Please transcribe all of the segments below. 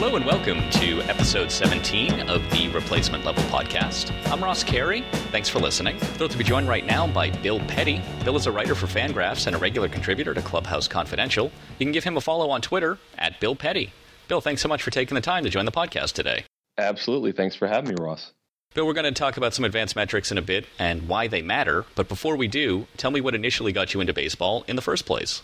Hello and welcome to episode 17 of the Replacement Level Podcast. I'm Ross Carey. Thanks for listening. Thrilled to be joined right now by Bill Petti. Bill is a writer for Fangraphs and a regular contributor to Clubhouse Confidential. You can give him a follow on Twitter at Bill Petti. Bill, thanks so much for taking the time to join the podcast today. Absolutely. Thanks for having me, Ross. Bill, we're going to talk about some advanced metrics in a bit and why they matter. But before we do, tell me what initially got you into baseball in the first place.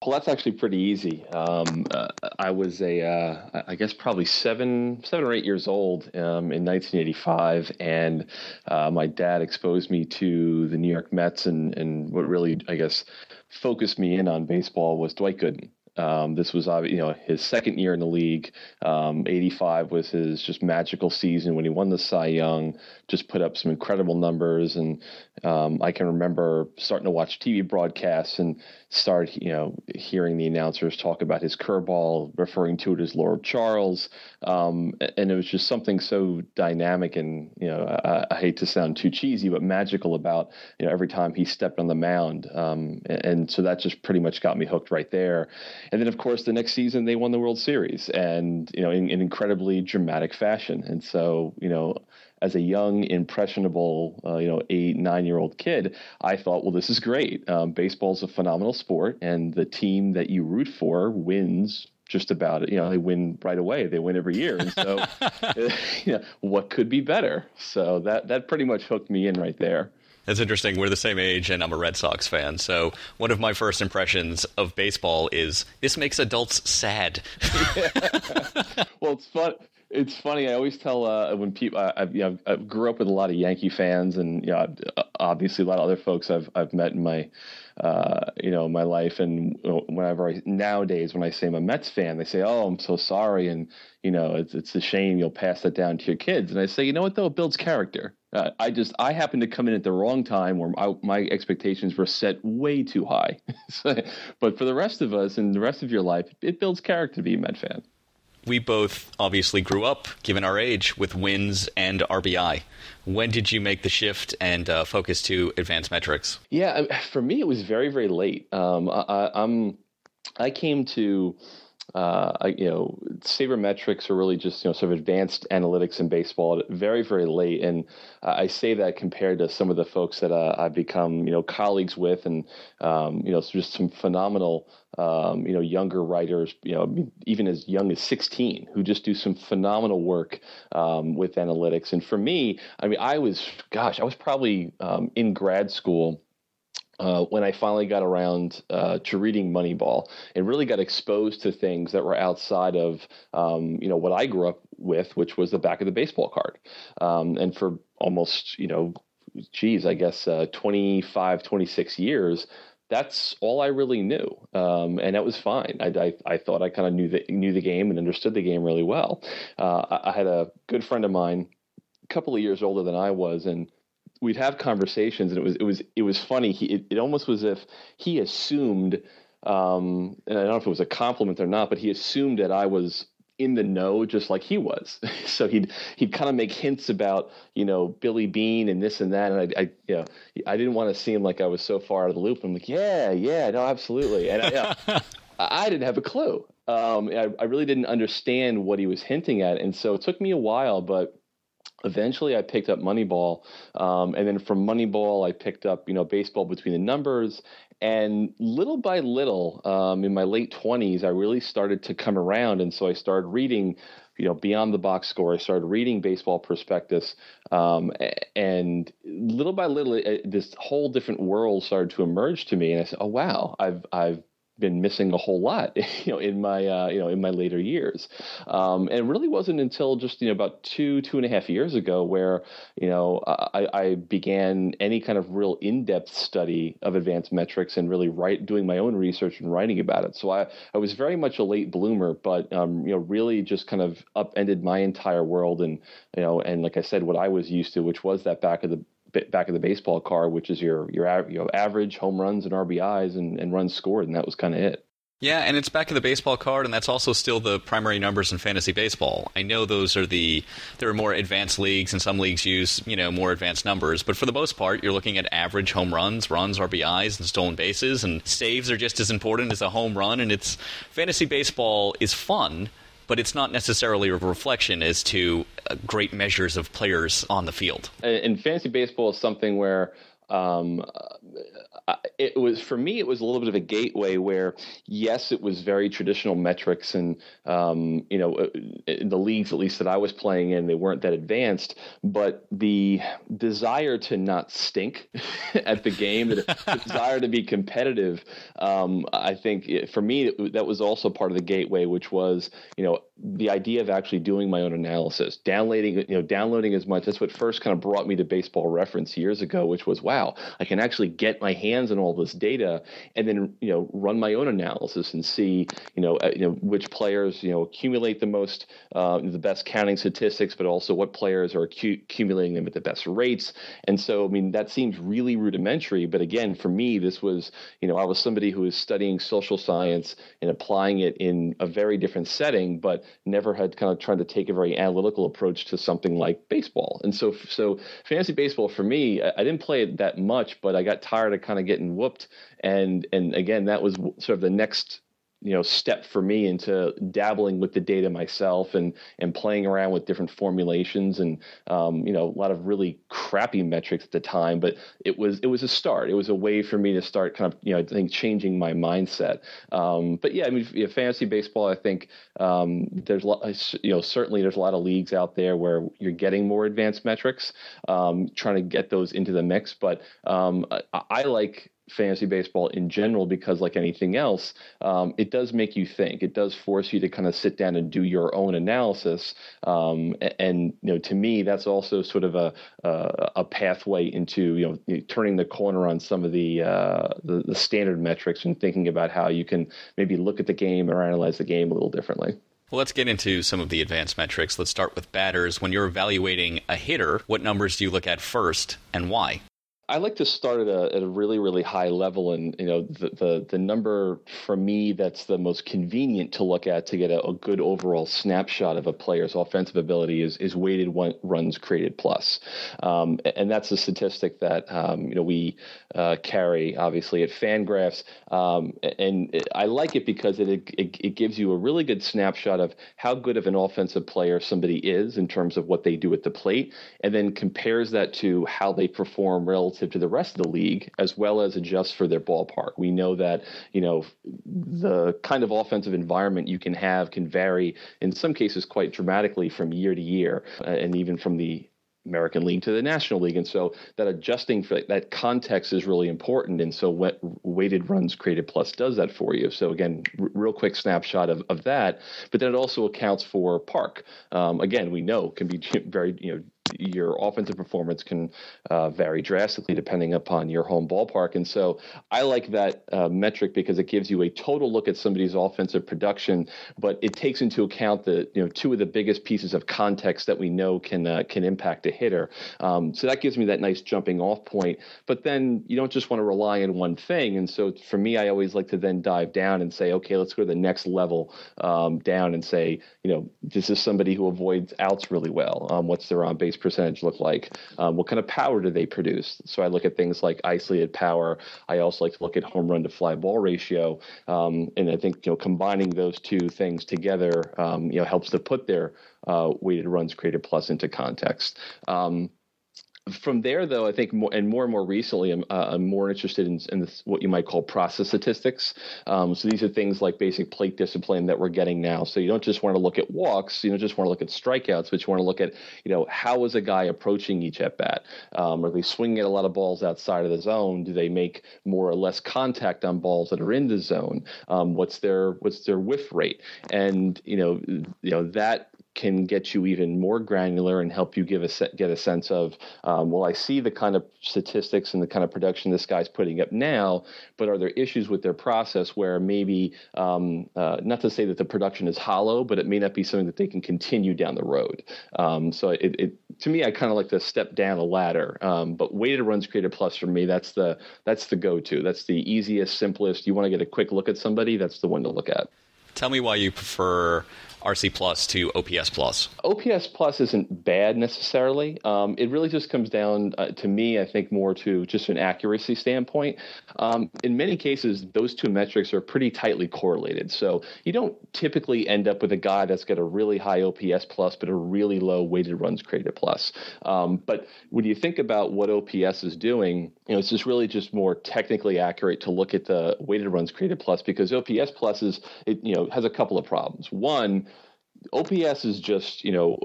Well, that's actually pretty easy. Um, uh, I was a, uh, I guess, probably seven, seven or eight years old um, in 1985, and uh, my dad exposed me to the New York Mets, and and what really, I guess, focused me in on baseball was Dwight Gooden. Um, this was you know his second year in the league. Um, 85 was his just magical season when he won the Cy Young. Just put up some incredible numbers, and um, I can remember starting to watch TV broadcasts and start you know hearing the announcers talk about his curveball, referring to it as Lord Charles, um, and it was just something so dynamic and you know I, I, hate to sound too cheesy, but magical about you know every time he stepped on the mound, um, and, and so that just pretty much got me hooked right there. And then, of course, the next season they won the World Series, and you know, in, in incredibly dramatic fashion. And so, you know, as a young, impressionable, uh, you know, eight, nine year old kid, I thought, well, this is great. Um, baseball's a phenomenal sport, and the team that you root for wins just about it. You know, they win right away. They win every year, and so, you know, what could be better? So that that pretty much hooked me in right there. That's interesting. We're the same age, and I'm a Red Sox fan. So one of my first impressions of baseball is this makes adults sad. well, it's fun. It's funny. I always tell uh, when people I, you know, I grew up with a lot of Yankee fans, and you know, obviously a lot of other folks I've I've met in my uh, you know my life. And whenever I nowadays when I say I'm a Mets fan, they say, "Oh, I'm so sorry," and you know, it's it's a shame you'll pass that down to your kids. And I say, you know what though, it builds character. Uh, I just I happened to come in at the wrong time where I, my expectations were set way too high. but for the rest of us and the rest of your life, it builds character to be a Met fan. We both obviously grew up, given our age, with wins and RBI. When did you make the shift and uh, focus to advanced metrics? Yeah, for me, it was very very late. Um, I, I'm I came to uh, you know, sabermetrics are really just you know sort of advanced analytics in baseball very very late, and uh, I say that compared to some of the folks that uh, I've become you know colleagues with, and um, you know just some phenomenal um, you know younger writers, you know even as young as 16, who just do some phenomenal work um, with analytics. And for me, I mean, I was gosh, I was probably um, in grad school uh, when I finally got around uh, to reading Moneyball and really got exposed to things that were outside of um, you know what I grew up with, which was the back of the baseball card. Um, and for almost you know, geez, I guess uh, 25, 26 years. That's all I really knew, um, and that was fine. I, I, I thought I kind of knew the knew the game and understood the game really well. Uh, I, I had a good friend of mine, a couple of years older than I was, and we'd have conversations, and it was it was it was funny. He it, it almost was if he assumed, um, and I don't know if it was a compliment or not, but he assumed that I was in the know just like he was. so he'd he'd kind of make hints about you know Billy Beane and this and that, and I, I you know I didn't want to seem like I was so far out of the loop. I'm like, yeah, yeah, no, absolutely, and I, know, I didn't have a clue. Um, I, I really didn't understand what he was hinting at, and so it took me a while, but eventually I picked up Moneyball, um, and then from Moneyball I picked up you know baseball between the numbers, and little by little um, in my late twenties I really started to come around, and so I started reading. You know, beyond the box score, I started reading baseball prospectus, um, and little by little, it, this whole different world started to emerge to me. And I said, "Oh wow, I've I've been missing a whole lot, you know, in my uh, you know in my later years, um, and it really wasn't until just you know about two two and a half years ago where you know I, I began any kind of real in depth study of advanced metrics and really write doing my own research and writing about it. So I I was very much a late bloomer, but um, you know really just kind of upended my entire world and you know and like I said, what I was used to, which was that back of the back of the baseball card, which is your your you know, average home runs and RBIs and, and runs scored, and that was kind of it. Yeah, and it's back of the baseball card, and that's also still the primary numbers in fantasy baseball. I know those are the there are more advanced leagues, and some leagues use you know more advanced numbers, but for the most part, you're looking at average home runs, runs, RBIs, and stolen bases, and saves are just as important as a home run. And it's fantasy baseball is fun but it's not necessarily a reflection as to uh, great measures of players on the field. And fantasy baseball is something where um, it was for me it was a little bit of a gateway where yes it was very traditional metrics and um, you know uh, the leagues at least that i was playing in they weren't that advanced but the desire to not stink at the game the desire to be competitive um, i think it, for me it, that was also part of the gateway which was you know the idea of actually doing my own analysis downloading you know downloading as much. That's what first kind of brought me to baseball reference years ago which was wow i can actually get my hands on all this data and then you know run my own analysis and see you know uh, you know which players you know accumulate the most uh, the best counting statistics, but also what players are acu- accumulating them at the best rates. And so I mean that seems really rudimentary, but again for me this was you know I was somebody who was studying social science and applying it in a very different setting, but never had kind of tried to take a very analytical approach to something like baseball. And so so fantasy baseball for me I, I didn't play it that much, but I got tired of kind of getting whooped. And and again, that was sort of the next you know step for me into dabbling with the data myself and and playing around with different formulations and um, you know a lot of really crappy metrics at the time but it was it was a start. It was a way for me to start kind of you know I think changing my mindset. Um, but yeah I mean you fantasy baseball I think um, there's you know certainly there's a lot of leagues out there where you're getting more advanced metrics um, trying to get those into the mix. But um, I, I like fantasy baseball in general because like anything else um, it does make you think it does force you to kind of sit down and do your own analysis um, and, you know to me that's also sort of a a, a pathway into you know turning the corner on some of the, uh, the, the standard metrics and thinking about how you can maybe look at the game or analyze the game a little differently well, let's get into some of the advanced metrics. Let's start with batters. When you're evaluating a hitter, what numbers do you look at first and why? I like to start at a, at a really really high level, and you know the, the, the number for me that's the most convenient to look at to get a, a good overall snapshot of a player's offensive ability is is weighted one, runs created plus, um, and that's a statistic that um, you know we uh, carry obviously at Fangraphs, um, and it, I like it because it, it it gives you a really good snapshot of how good of an offensive player somebody is in terms of what they do at the plate, and then compares that to how they perform relative relative to the rest of the league, as well as adjust for their ballpark. We know that you know the kind of offensive environment you can have can vary in some cases quite dramatically from year to year, uh, and even from the American League to the National League. And so that adjusting for that context is really important. And so what weighted runs created plus does that for you. So again, r- real quick snapshot of, of that. But then it also accounts for park. Um, again, we know can be very, you know, your offensive performance can uh, vary drastically depending upon your home ballpark. And so I like that uh, metric because it gives you a total look at somebody's offensive production, but it takes into account the you know two of the biggest pieces of context that we know can uh, can impact a hitter. Um, so that gives me that nice jumping off point. But then you don't just want to rely on one thing. And so for me, I always like to then dive down and say, okay, let's go to the next level um, down and say, you know, this is somebody who avoids outs really well. Um, what's their on base percentage look like? Um, what kind of power do they produce? So I look at things like isolated power. I also like to look at home run to fly ball ratio, um, and I think you know combining those two things together, um, you know, helps to put their uh, weighted runs created plus into context. Um, from there, though, I think more and more and more recently, I'm, uh, I'm more interested in, in this, what you might call process statistics. Um, so these are things like basic plate discipline that we're getting now. So you don't just want to look at walks, you don't just want to look at strikeouts, but you want to look at, you know, how is a guy approaching each at bat? Um, are they swinging at a lot of balls outside of the zone? Do they make more or less contact on balls that are in the zone? Um, what's their what's their whiff rate? And you know, you know that can get you even more granular and help you give a get a sense of, um, well, I see the kind of statistics and the kind of production this guy's putting up now, but are there issues with their process where maybe, um, uh, not to say that the production is hollow, but it may not be something that they can continue down the road. Um, so it, it, to me, I kind of like to step down a ladder. Um, but weighted runs created plus for me, that's the that's the go-to. That's the easiest, simplest. You want to get a quick look at somebody, that's the one to look at. Tell me why you prefer RC plus to OPS plus? OPS plus isn't bad necessarily. Um, it really just comes down uh, to me, I think, more to just an accuracy standpoint. Um, in many cases, those two metrics are pretty tightly correlated. So you don't typically end up with a guy that's got a really high OPS plus, but a really low weighted runs created plus. Um, but when you think about what OPS is doing, you know, it's just really just more technically accurate to look at the weighted runs created plus because OPS plus is, it, you know, has a couple of problems. One, OPS is just you know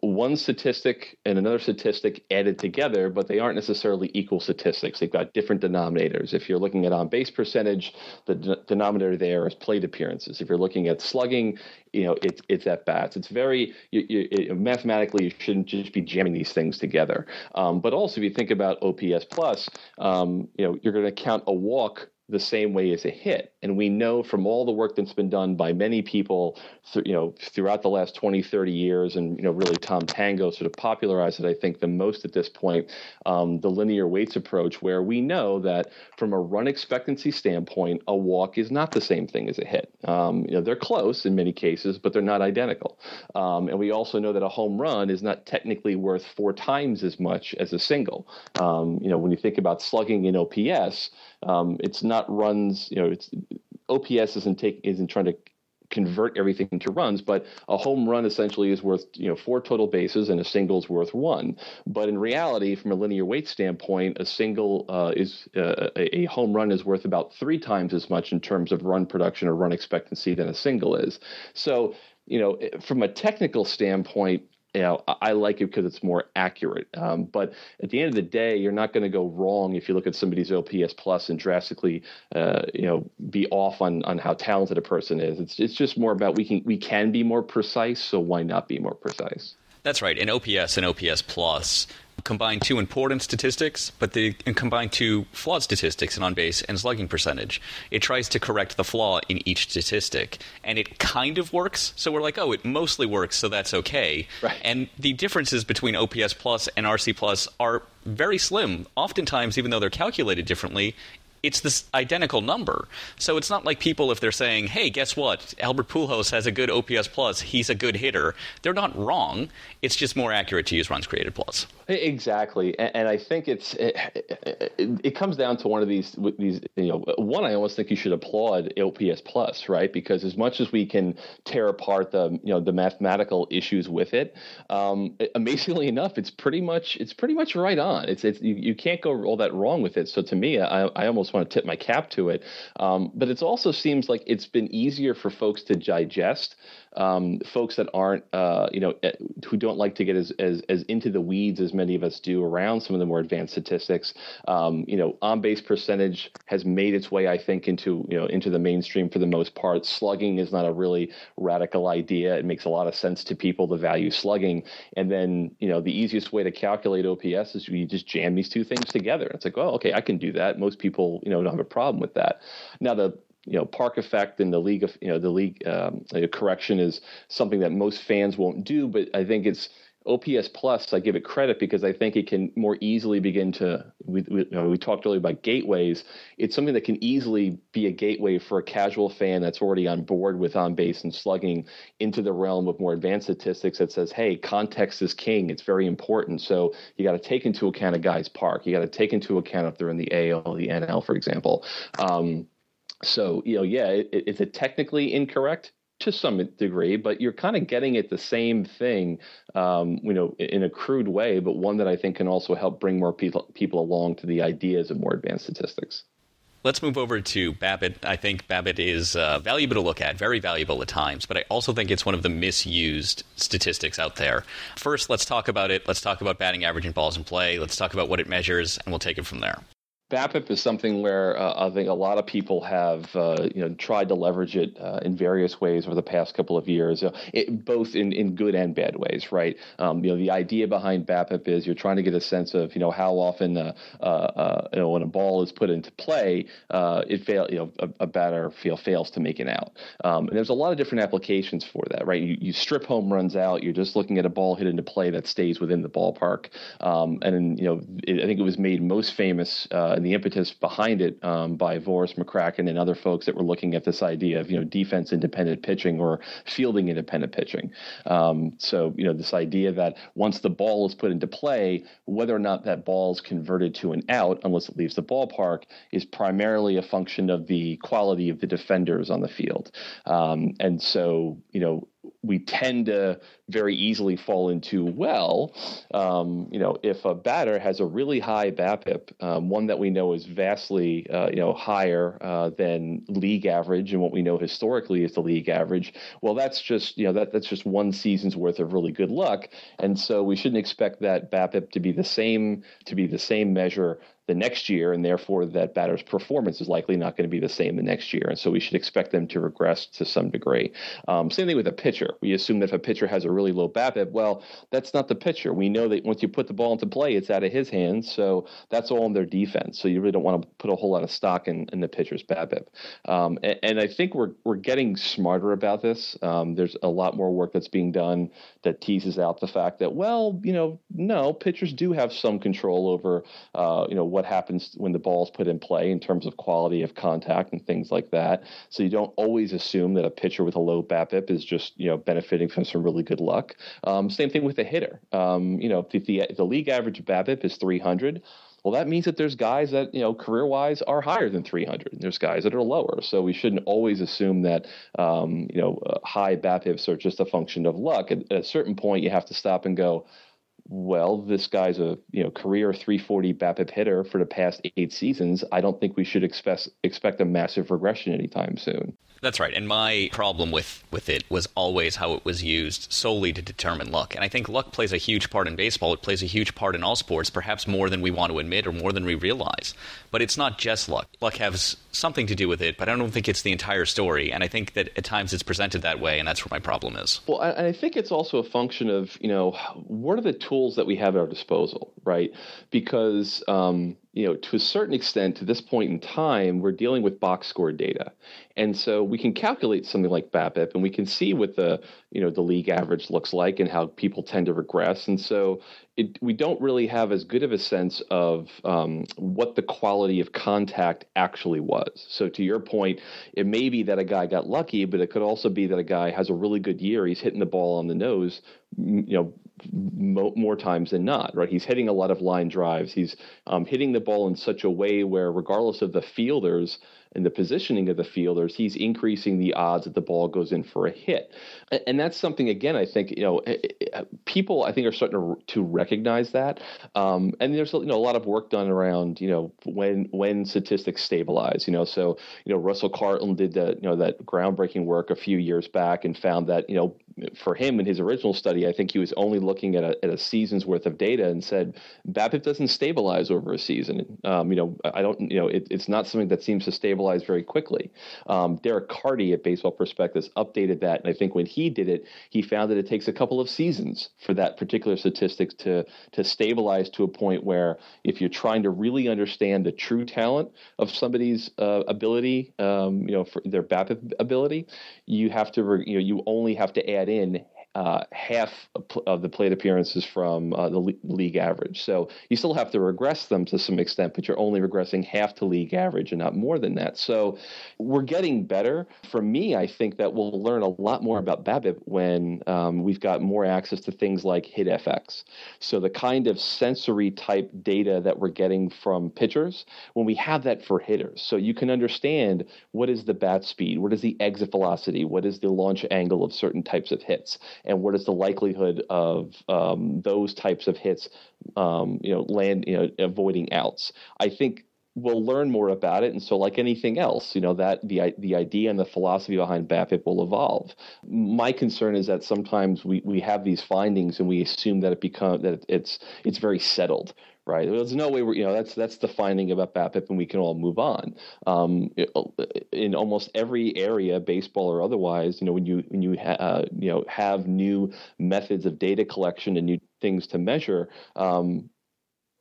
one statistic and another statistic added together, but they aren't necessarily equal statistics. They've got different denominators. If you're looking at on base percentage, the de- denominator there is plate appearances. If you're looking at slugging, you know it's it's at bats. It's very you, you, it, mathematically you shouldn't just be jamming these things together. Um, but also if you think about OPS plus, um, you know you're going to count a walk the same way as a hit. And we know from all the work that's been done by many people, th- you know, throughout the last 20, 30 years, and, you know, really Tom Tango sort of popularized it, I think, the most at this point, um, the linear weights approach, where we know that from a run expectancy standpoint, a walk is not the same thing as a hit. Um, you know, they're close in many cases, but they're not identical. Um, and we also know that a home run is not technically worth four times as much as a single. Um, you know, when you think about slugging in OPS, um, it's not runs. You know, it's OPS isn't take isn't trying to convert everything to runs, but a home run essentially is worth you know four total bases and a single is worth one. But in reality, from a linear weight standpoint, a single uh, is uh, a home run is worth about three times as much in terms of run production or run expectancy than a single is. So you know, from a technical standpoint, you know, I like it because it's more accurate. Um, but at the end of the day, you're not going to go wrong if you look at somebody's OPS plus and drastically, uh, you know, be off on on how talented a person is. It's it's just more about we can we can be more precise. So why not be more precise? That's right. In OPS and OPS plus, combine two important statistics, but they combine two flawed statistics in on base and slugging percentage. It tries to correct the flaw in each statistic, and it kind of works. So we're like, oh, it mostly works, so that's okay. Right. And the differences between OPS plus and RC plus are very slim. Oftentimes, even though they're calculated differently, it's this identical number. So it's not like people, if they're saying, hey, guess what? Albert Pujols has a good OPS plus, he's a good hitter. They're not wrong. It's just more accurate to use runs created plus. Exactly, and, and I think it's it, it, it, comes down to one of these these you know one I almost think you should applaud OPS plus right because as much as we can tear apart the you know the mathematical issues with it, um, amazingly enough, it's pretty much it's pretty much right on. It's it's you, you can't go all that wrong with it. So to me, I, I almost want to tip my cap to it. Um, but it also seems like it's been easier for folks to digest um, folks that aren't, uh, you know, eh, who don't like to get as, as, as into the weeds as many of us do around some of the more advanced statistics. Um, you know, on base percentage has made its way, I think, into you know into the mainstream for the most part. Slugging is not a really radical idea. It makes a lot of sense to people to value slugging, and then you know the easiest way to calculate OPS is you just jam these two things together. It's like, oh, okay, I can do that. Most people, you know, don't have a problem with that. Now the you know park effect and the league of you know the league um, correction is something that most fans won't do but i think it's ops plus i give it credit because i think it can more easily begin to we, we, you know, we talked earlier about gateways. It's something that can easily be a gateway for a casual fan that's already on board with on base and slugging into the realm of more advanced statistics that says hey context is king. It's very important. So you got to take into account a guy's park. You got to take into account if they're in the al the nl for example. Um, so, you know, yeah, it, it's a technically incorrect to some degree, but you're kind of getting at the same thing, um, you know, in a crude way, but one that I think can also help bring more people people along to the ideas of more advanced statistics. Let's move over to BABIP. I think BABIP is uh, valuable to look at, very valuable at times, but I also think it's one of the misused statistics out there. First, let's talk about it. Let's talk about batting average and balls in play. Let's talk about what it measures, and we'll take it from there. BABIP is something where uh, I think a lot of people have uh, you know tried to leverage it uh, in various ways over the past couple of years, uh, it, both in, in good and bad ways. Right? Um, you know, the idea behind BABIP is you're trying to get a sense of you know how often uh, uh, you know when a ball is put into play, it fail you know a, a batter feel fails to make it out. Um, and there's a lot of different applications for that. Right? You, you strip home runs out. You're just looking at a ball hit into play that stays within the ballpark. Um, and you know, it, I think it was made most famous and the impetus behind it um, by Voros McCracken and other folks that were looking at this idea of you know defense independent pitching or fielding independent pitching. Um, so you know this idea that once the ball is put into play, whether or not that ball is converted to an out, unless it leaves the ballpark, is primarily a function of the quality of the defenders on the field. Um, and so you know we tend to very easily fall into well, um, you know, if a batter has a really high BABIP, um, one that we know is vastly, uh, you know, higher uh, than league average, and what we know historically is the league average. Well, that's just, you know, that that's just one season's worth of really good luck, and so we shouldn't expect that BABIP to be the same to be the same measure the next year, and therefore that batter's performance is likely not going to be the same the next year. And so we should expect them to regress to some degree. Um, same thing with a pitcher. We assume that if a pitcher has a really low BABIP, well, that's not the pitcher. We know that once you put the ball into play, it's out of his hands. So that's all in their defense. So you really don't want to put a whole lot of stock in, in the pitcher's BABIP. Um, and, and, I think we're we're getting smarter about this. Um, there's a lot more work that's being done that teases out the fact that, well, you know, no, pitchers do have some control over, uh, you know, what happens when the ball is put in play in terms of quality of contact and things like that. So you don't always assume that a pitcher with a low BABIP is just you know benefiting from some really good luck. Um, same thing with a hitter. Um, you know, if the, the league average BABIP is 300 well, that means that there's guys that you know career wise are higher than 300. and There's guys that are lower. So we shouldn't always assume that um, you know uh, high BABIPs are just a function of luck. At, at, a certain point, you have to stop and go well, this guy's a you know career 340 BABIP hitter for the past eight seasons. I don't think we should expect expect a massive regression anytime soon. That's right. And my problem with, with it was always how it was used solely to determine luck. And I think luck plays a huge part in baseball. It plays a huge part in all sports, perhaps more than we want to admit or more than we realize. But it's not just luck. Luck has something to do with it, but I don't think it's the entire story. And I think that at times it's presented that way, and that's where my problem is. Well, I, I think it's also a function of, you know, what are the tools that we have at our disposal, right? Because, um, you know, to a certain extent, to this point in time, we're dealing with box score data, and so we can calculate something like BABIP, and we can see what the you know the league average looks like and how people tend to regress. And so it, we don't really have as good of a sense of um, what the quality of contact actually was. So to your point, it may be that a guy got lucky, but it could also be that a guy has a really good year. He's hitting the ball on the nose, you know, more times than not, right? He's hitting a lot of line drives. He's um, hitting the ball in such a way where, regardless of the fielders, and the positioning of the fielders, he's increasing the odds that the ball goes in for a hit. And that's something, again, I think, you know, eh, eh, eh, people, I think, are starting to, recognize that. Um, and there's, you know, a lot of work done around, you know, when when statistics stabilize, you know, so, you know, Russell Carleton did that, you know, that groundbreaking work a few years back and found that, you know, for him in his original study, I think he was only looking at a, at a season's worth of data and said BABIP doesn't stabilize over a season. Um, you know, I don't, you know, it, it's not something that seems to stabilize very quickly. Um, Derek Carty at Baseball Prospectus updated that, and I think when he did it, he found that it takes a couple of seasons for that particular statistic to to stabilize to a point where if you're trying to really understand the true talent of somebody's uh, ability, um, you know, for their BABIP ability, you have to, you know, you only have to add in uh, half of the plate appearances from uh, the league average. So you still have to regress them to some extent, but you're only regressing half to league average and not more than that. So we're getting better. For me, I think that we'll learn a lot more about BABIP when um, we've got more access to things like hit HitFX. So the kind of sensory type data that we're getting from pitchers, when we have that for hitters, so you can understand what is the bat speed, what is the exit velocity, what is the launch angle of certain types of hits and what is the likelihood of um, those types of hits, um, you know, land, you know, avoiding outs. I think we'll learn more about it, and so like anything else, you know, that the the idea and the philosophy behind BABIP will evolve. My concern is that sometimes we we have these findings and we assume that it become that it's it's very settled right? There's no way we're, you know, that's that's the finding about BABIP, and we can all move on. Um, in almost every area, baseball or otherwise, you know, when you when you ha- uh, you know have new methods of data collection and new things to measure, um,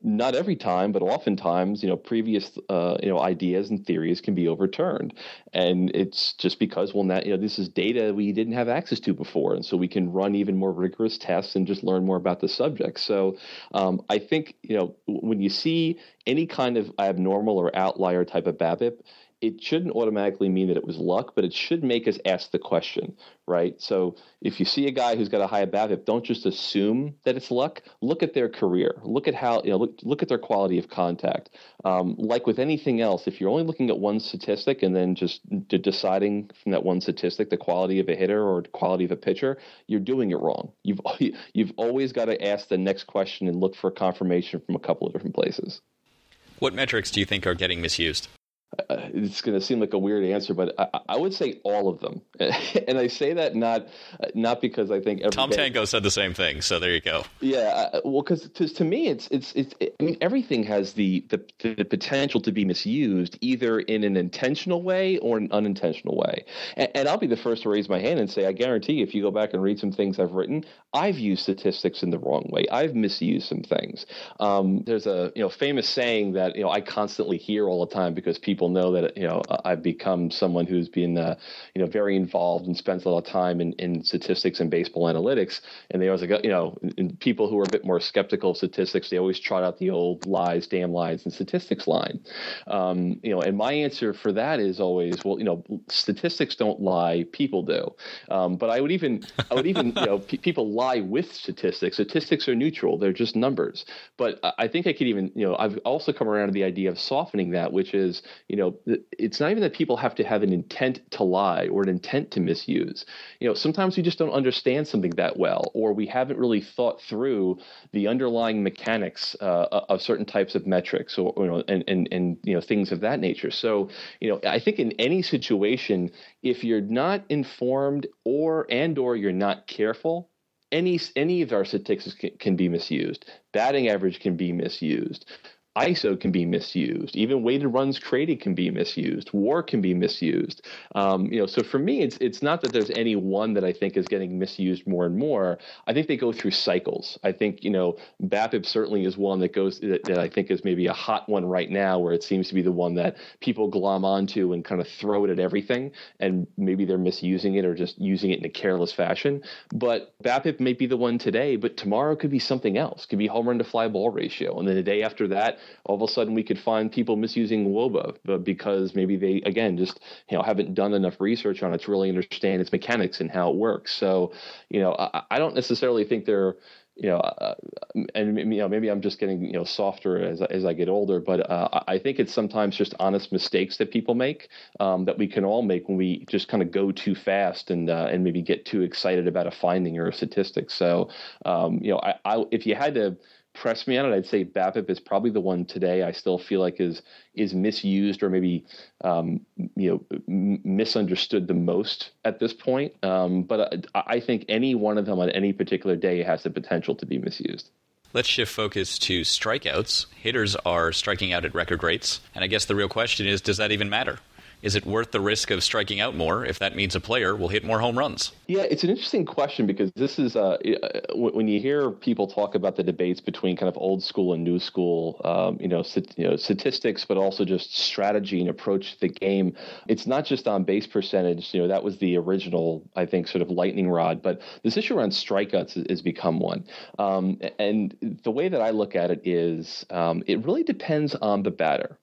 not every time, but oftentimes, you know, previous uh, you know ideas and theories can be overturned, and it's just because well, that you know, this is data we didn't have access to before, and so we can run even more rigorous tests and just learn more about the subject. So, um, I think you know when you see any kind of abnormal or outlier type of BABIP, it shouldn't automatically mean that it was luck, but it should make us ask the question, right? So if you see a guy who's got a high BABIP, don't just assume that it's luck. Look at their career. Look at how you know. Look, look at their quality of contact. Um, like with anything else, if you're only looking at one statistic and then just d- deciding from that one statistic the quality of a hitter or the quality of a pitcher, you're doing it wrong. You've you've always got to ask the next question and look for confirmation from a couple of different places. What metrics do you think are getting misused? Uh, it's going to seem like a weird answer, but I, I, would say all of them, and I say that not not because I think Tom day, Tango said the same thing. So there you go. Yeah, uh, well, because to me, it's it's it's. I mean, everything has the, the the potential to be misused, either in an intentional way or an unintentional way. And, and I'll be the first to raise my hand and say, I guarantee, if you go back and read some things I've written, I've used statistics in the wrong way. I've misused some things. Um, there's a you know famous saying that you know I constantly hear all the time because people know that you know I've become someone who's been uh, you know very involved and spends a lot of time in, in statistics and baseball analytics. And they always like you know people who are a bit more skeptical of statistics, they always trot out the old lies, damn lies, and statistics line. Um, you know, and my answer for that is always well, you know, statistics don't lie, people do. Um, but I would even I would even you know p- people lie with statistics. Statistics are neutral; they're just numbers. But I think I could even you know I've also come around to the idea of softening that, which is you know it's not even that people have to have an intent to lie or an intent to misuse. You know, sometimes we just don't understand something that well, or we haven't really thought through the underlying mechanics uh, of certain types of metrics, or you know, and and and you know things of that nature. So, you know, I think in any situation, if you're not informed or and or you're not careful, any any of our statistics can, can, be misused. Batting average can be misused. ISO can be misused. Even weighted runs created can be misused. WAR can be misused. Um, you know, so for me, it's it's not that there's any one that I think is getting misused more and more. I think they go through cycles. I think you know, BABIP certainly is one that goes that, that I think is maybe a hot one right now, where it seems to be the one that people glom onto and kind of throw it at everything, and maybe they're misusing it or just using it in a careless fashion. But BABIP may be the one today, but tomorrow could be something else. Could be home run to fly ball ratio, and then the day after that all of a sudden we could find people misusing WOBA, because maybe they again just you know haven't done enough research on it to really understand its mechanics and how it works. So you know I, I don't necessarily think they're you know, uh, and you know, maybe I'm just getting you know softer as as I get older, but uh, I think it's sometimes just honest mistakes that people make um, that we can all make when we just kind of go too fast and uh, and maybe get too excited about a finding or a statistic. So, um, you know, I, I if you had to press me on it, I'd say BABIP is probably the one today I still feel like is is misused or maybe um, you know m- misunderstood the most at this point. Um, but I, I think any one of them on any particular day has the potential to be misused. Let's shift focus to strikeouts. Hitters are striking out at record rates, and I guess the real question is, does that even matter? Is it worth the risk of striking out more if that means a player will hit more home runs? Yeah, it's an interesting question because this is uh, uh when you hear people talk about the debates between kind of old school and new school, um, you, know, st- you know, statistics, but also just strategy and approach to the game. It's not just on base percentage. You know, that was the original, I think, sort of lightning rod. But this issue around strikeouts has become one. Um, and the way that I look at it is, um, it really depends on the batter.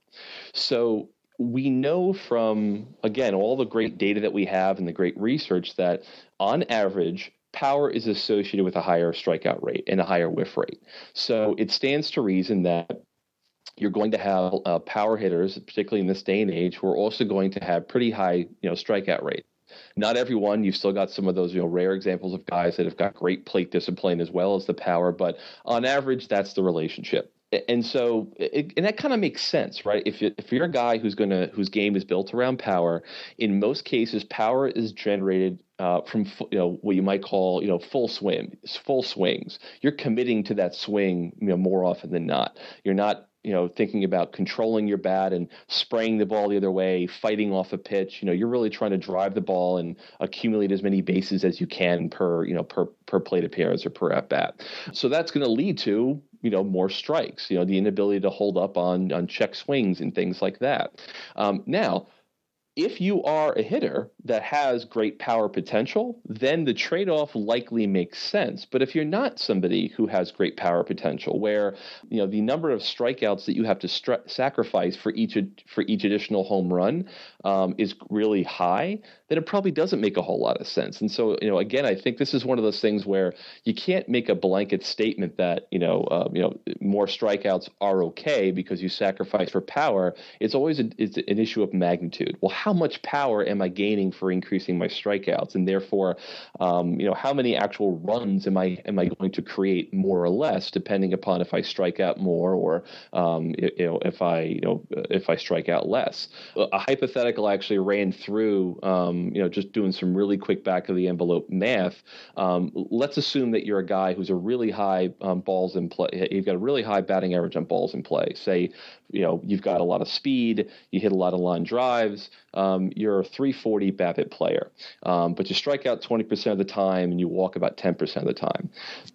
So we know from, again, all the great data that we have and the great research that on average, power is associated with a higher strikeout rate and a higher whiff rate. So it stands to reason that you're going to have uh, power hitters, particularly in this day and age, who are also going to have pretty high, you know, strikeout rate. Not everyone. You've still got some of those, you know, rare examples of guys that have got great plate discipline as well as the power. But on average, that's the relationship and so it, and that kind of makes sense right? If you if you're a guy who's going to whose game is built around power in most cases power is generated uh, from you know what you might call you know full swing full swings. You're committing to that swing you know more often than not. You're not you know thinking about controlling your bat and spraying the ball the other way fighting off a pitch. You know you're really trying to drive the ball and accumulate as many bases as you can per you know per per plate appearance or per at bat so that's going to lead to you know more strikes. You know, the inability to hold up on on check swings and things like that. Um, now if you are a hitter that has great power potential, then the trade off likely makes sense. But if you're not somebody who has great power potential, where you know the number of strikeouts that you have to stri- sacrifice for each for each additional home run um, is really high, then it probably doesn't make a whole lot of sense. And so, you know, again, I think this is one of those things where you can't make a blanket statement that you know, uh, you know, more strikeouts are okay because you sacrifice for power. It's always a, it's an issue of magnitude. Well, how much power am I gaining for increasing my strikeouts, and therefore, um, you know, how many actual runs am I am I going to create more or less, depending upon if I strike out more or um, you know if I you know if I strike out less. A hypothetical I actually ran through, um, you know, just doing some really quick back of the envelope math. Um, let's assume that you're a guy who's a really high um, balls in play. You've got a really high batting average on balls in play. Say you know you've got a lot of speed, you hit a lot of line drives. Um, you're a 340 BABIP player, um, but you strike out 20% of the time and you walk about 10% of the time.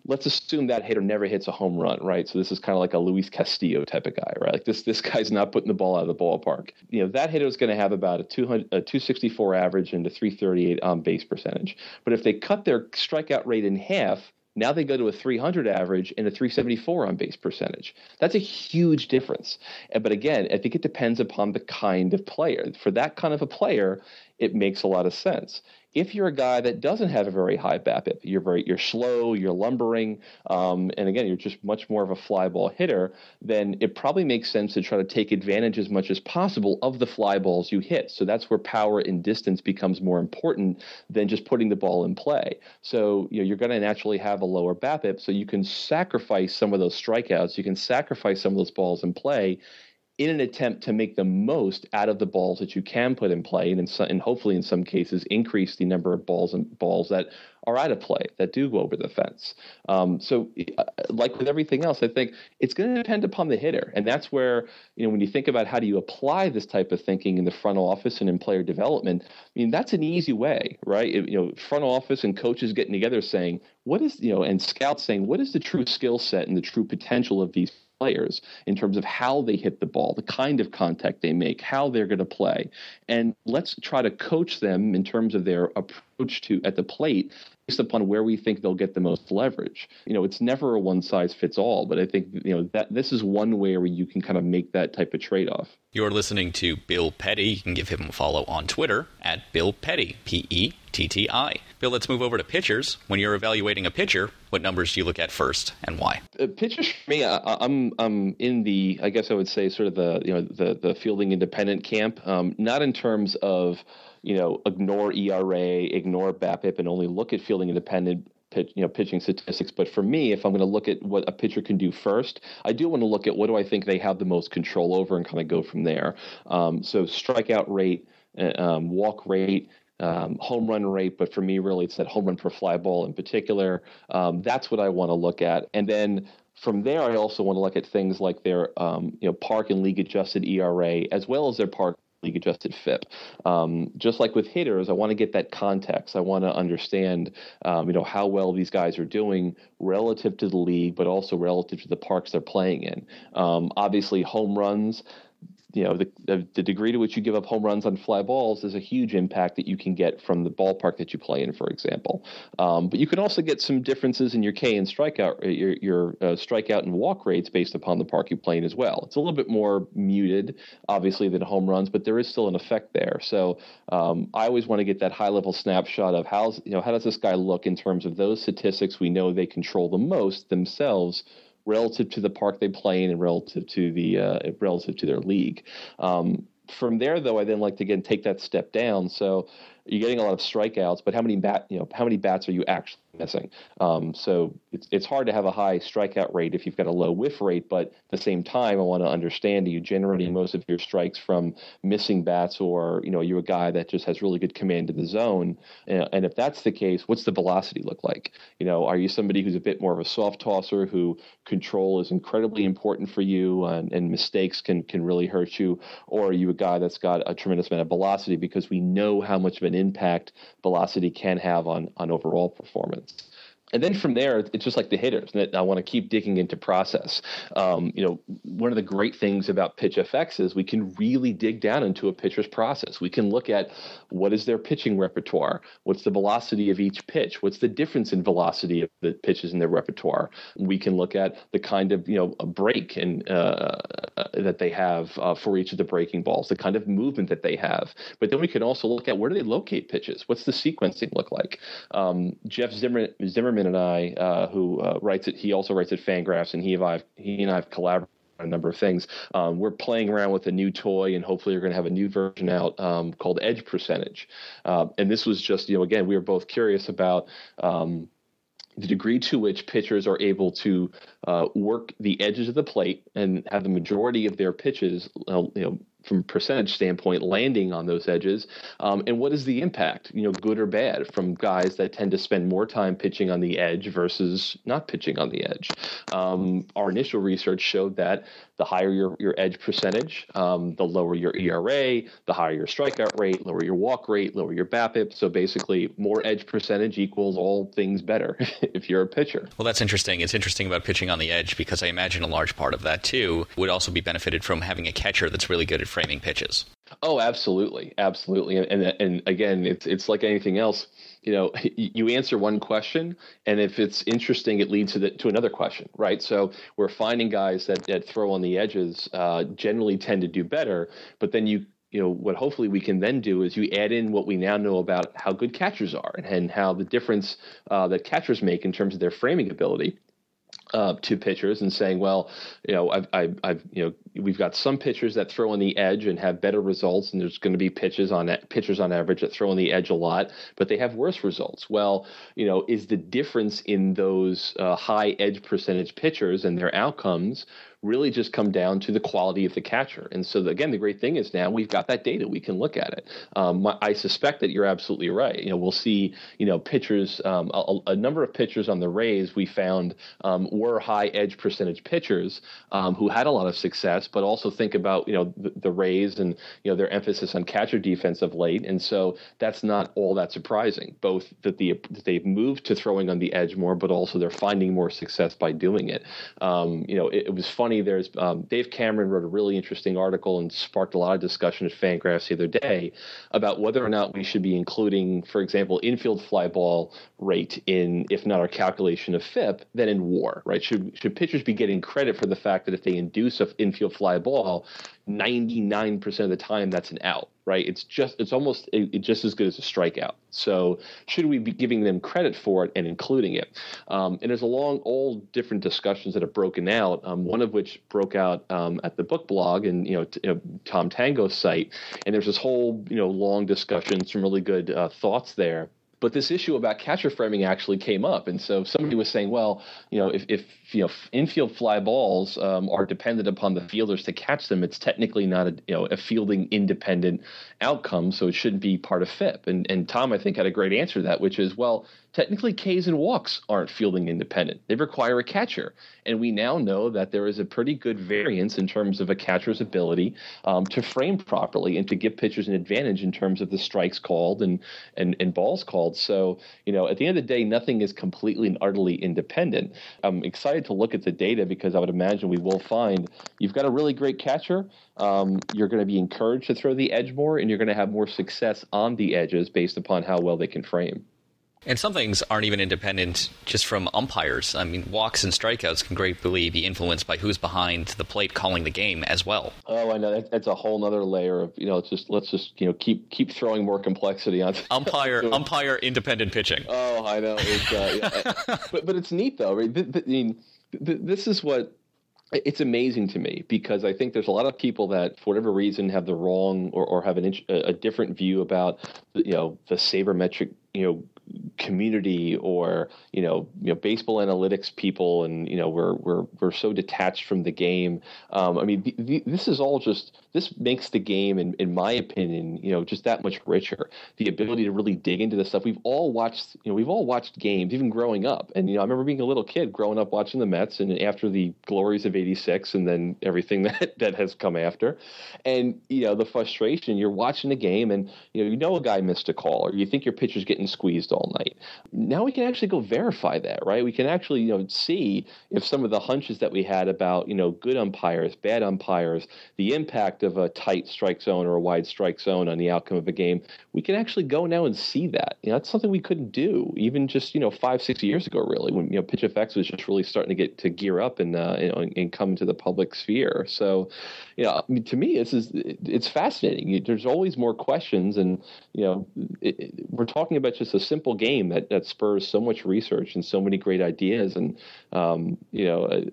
Let's assume that hitter never hits a home run, right? So this is kind of like a Luis Castillo type of guy, right? Like this this guy's not putting the ball out of the ballpark. You know that hitter is going to have about a 200 a 264 average and a 338 on base percentage. But if they cut their strikeout rate in half, now they go to a 300 average and a 374 on base percentage. That's a huge difference. But again, I think it depends upon the kind of player. For that kind of a player, it makes a lot of sense if you're a guy that doesn't have a very high BABIP, you're very you're slow, you're lumbering, um, and again you're just much more of a fly ball hitter, then it probably makes sense to try to take advantage as much as possible of the fly balls you hit. So that's where power and distance becomes more important than just putting the ball in play. So you know you're going to naturally have a lower BABIP, so you can sacrifice some of those strikeouts, you can sacrifice some of those balls in play in an attempt to make the most out of the balls that you can put in play, and, in some, and hopefully in some cases increase the number of balls and balls that are out of play that do go over the fence. Um, so, uh, like with everything else, I think it's going to depend upon the hitter, and that's where you know when you think about how do you apply this type of thinking in the front office and in player development. I mean, that's an easy way, right? It, you know, front office and coaches getting together saying what is you know, and scouts saying what is the true skill set and the true potential of these players in terms of how they hit the ball, the kind of contact they make, how they're going to play. And let's try to coach them in terms of their approach to at the plate based upon where we think they'll get the most leverage. You know, it's never a one size fits all, but I think you know that this is one way where you can kind of make that type of trade off. You're listening to Bill Petti. You can give him a follow on Twitter at Bill Petti, P E T T I. Bill, let's move over to pitchers. When you're evaluating a pitcher, what numbers do you look at first, and why? Uh, pitchers for me, I, am I'm, I'm in the I guess I would say sort of the you know the the fielding independent camp. Um, not in terms of you know, ignore ERA, ignore BABIP, and only look at fielding independent pitch, you know, pitching statistics. But for me, if I'm going to look at what a pitcher can do first, I do want to look at what do I think they have the most control over and kind of go from there. Um, so strikeout rate, uh, um, walk rate. Um, home run rate, but for me, really, it's that home run per fly ball in particular. Um, that's what I want to look at, and then from there, I also want to look at things like their um, you know park and league adjusted ERA as well as their park league adjusted FIP. Um, just like with hitters, I want to get that context. I want to understand, um, you know, how well these guys are doing relative to the league, but also relative to the parks they're playing in. Um, obviously, home runs you know the, the degree to which you give up home runs on fly balls is a huge impact that you can get from the ballpark that you play in, for example. Um, but you can also get some differences in your K and strikeout uh, your, your uh, strikeout and walk rates based upon the park you play in as well. It's a little bit more muted, obviously, than home runs, but there is still an effect there. So um, I always want to get that high level snapshot of how's you know how does this guy look in terms of those statistics we know they control the most themselves relative to the park they play in and relative to the uh, relative to their league. Um, from there, though, I then like to again take that step down. So you're getting a lot of strikeouts, but how many bat you know how many bats are you actually missing? Um, so it's it's hard to have a high strikeout rate if you've got a low whiff rate, but at the same time, I want to understand are you generating most of your strikes from missing bats, or you know you're a guy that just has really good command of the zone, and, and if that's the case, what's the velocity look like? You know, are you somebody who's a bit more of a soft tosser who control is incredibly important for you, and, and mistakes can can really hurt you, or are you a guy that's got a tremendous amount of velocity because we know how much of an impact velocity can have on on overall performance. And then from there, it's just like the hitters. And I want to keep digging into process. Um, you know, one of the great things about PitchFX is we can really dig down into a pitcher's process. We can look at what is their pitching repertoire, what's the velocity of each pitch, what's the difference in velocity of the pitches in their repertoire. We can look at the kind of you know a break and uh, uh, that they have uh, for each of the breaking balls, the kind of movement that they have. But then we can also look at where do they locate pitches? What's the sequencing look like? Um, Jeff Zimmer, Zimmerman and I, uh, who uh, writes it, he also writes at Fangraphs, and he and I, he and I have collaborated on a number of things. Um, we're playing around with a new toy, and hopefully, we're going to have a new version out um, called Edge Percentage. Uh, and this was just, you know, again, we were both curious about. Um, the degree to which pitchers are able to uh, work the edges of the plate and have the majority of their pitches, uh, you know, from percentage standpoint landing on those edges. Um, and what is the impact you know good or bad from guys that tend to spend more time pitching on the edge versus not pitching on the edge? Um, our initial research showed that the higher your, your edge percentage um, the lower your era the higher your strikeout rate lower your walk rate lower your BABIP so basically more edge percentage equals all things better if you're a pitcher. Well that's interesting. It's interesting about pitching on the edge because I imagine a large part of that too would also be benefited from having a catcher that's really good at framing pitches. Oh, absolutely, absolutely, and, and and again, it's it's like anything else. You know, you answer one question, and if it's interesting, it leads to the, to another question, right? So we're finding guys that, that throw on the edges uh, generally tend to do better, but then you you know what hopefully we can then do is you add in what we now know about how good catchers are and, and how the difference uh, that catchers make in terms of their framing ability uh, to pitchers and saying, well, you know, I've, I've, I've, you know, we've got some pitchers that throw on the edge and have better results, and there's going to be pitches on pitchers on average that throw on the edge a lot, but they have worse results. Well, you know, is the difference in those uh, high edge percentage pitchers and their outcomes really just come down to the quality of the catcher. And so, again, the great thing is now we've got that data. We can look at it. Um, I suspect that you're absolutely right. You know, we'll see, you know, pitchers, um, a, a, number of pitchers on the Rays we found um, were high edge percentage pitchers um, who had a lot of success, but also think about, you know, the, the Rays and, you know, their emphasis on catcher defense of late. And so that's not all that surprising, both that, the, that they've moved to throwing on the edge more, but also they're finding more success by doing it. Um, you know, it, it was funny funny. There's um, Dave Cameron wrote a really interesting article and sparked a lot of discussion at Fangraphs the other day about whether or not we should be including, for example, infield fly ball rate in, if not our calculation of FIP, then in WAR. Right? Should should pitchers be getting credit for the fact that if they induce an infield fly ball, 99% of the time that's an out right? It's just it's almost it, just as good as a strikeout. So should we be giving them credit for it and including it? Um, and there's a long all different discussions that have broken out um, one of which broke out um, at the book blog and you know, t- you know, tom tango's site. And there's this whole you know long discussion some really good uh, thoughts there. But this issue about catcher framing actually came up, and so somebody was saying, well, you know, if, if you know infield fly balls um, are dependent upon the fielders to catch them, it's technically not a you know a fielding independent outcome, so it shouldn't be part of FIP. And and Tom, I think, had a great answer to that, which is, well, technically Ks and walks aren't fielding independent; they require a catcher, and we now know that there is a pretty good variance in terms of a catcher's ability um, to frame properly and to give pitchers an advantage in terms of the strikes called and and and balls called. So you know, at the end of the day, nothing is completely and utterly independent. I'm excited to look at the data because I would imagine we will find you've got a really great catcher. Um, you're going to be encouraged to throw the edge more, and you're going to have more success on the edges based upon how well they can frame. And some things aren't even independent just from umpires. I mean, walks and strikeouts can greatly be influenced by who's behind the plate calling the game as well. Oh, I know. That's a whole other layer of you know. It's just let's just you know keep keep throwing more complexity on umpire umpire independent pitching. Oh, I know. It's, uh, yeah. but but it's neat though. I mean, this is what it's amazing to me because I think there's a lot of people that, for whatever reason, have the wrong or, or have an, a different view about you know the sabermetric you know community or you know you know baseball analytics people and you know we're we're we're so detached from the game. Um, i mean the, the, this is all just this makes the game in, in my opinion you know just that much richer the ability to really dig into the stuff we've all watched you know we've all watched games even growing up and you know i remember being a little kid growing up watching the mets and after the glories of 86 and then everything that that has come after and you know the frustration you're watching the game and you know you know a guy missed a call or you think your pitcher's getting squeezed all night. Now we can actually go verify that, right? We can actually, you know, see if some of the hunches that we had about, you know, good umpires, bad umpires, the impact of a tight strike zone or a wide strike zone on the outcome of a game, we can actually go now and see that. You know, that's something we couldn't do even just, you know, five, six years ago, really, when, you know, PitchFX was just really starting to get to gear up and, uh, know, and come into the public sphere. So, you know, to me, this is, it's fascinating. There's always more questions and, you know, it, it, we're talking about just a simple game that, that spurs so much research and so many great ideas. And, um, you know,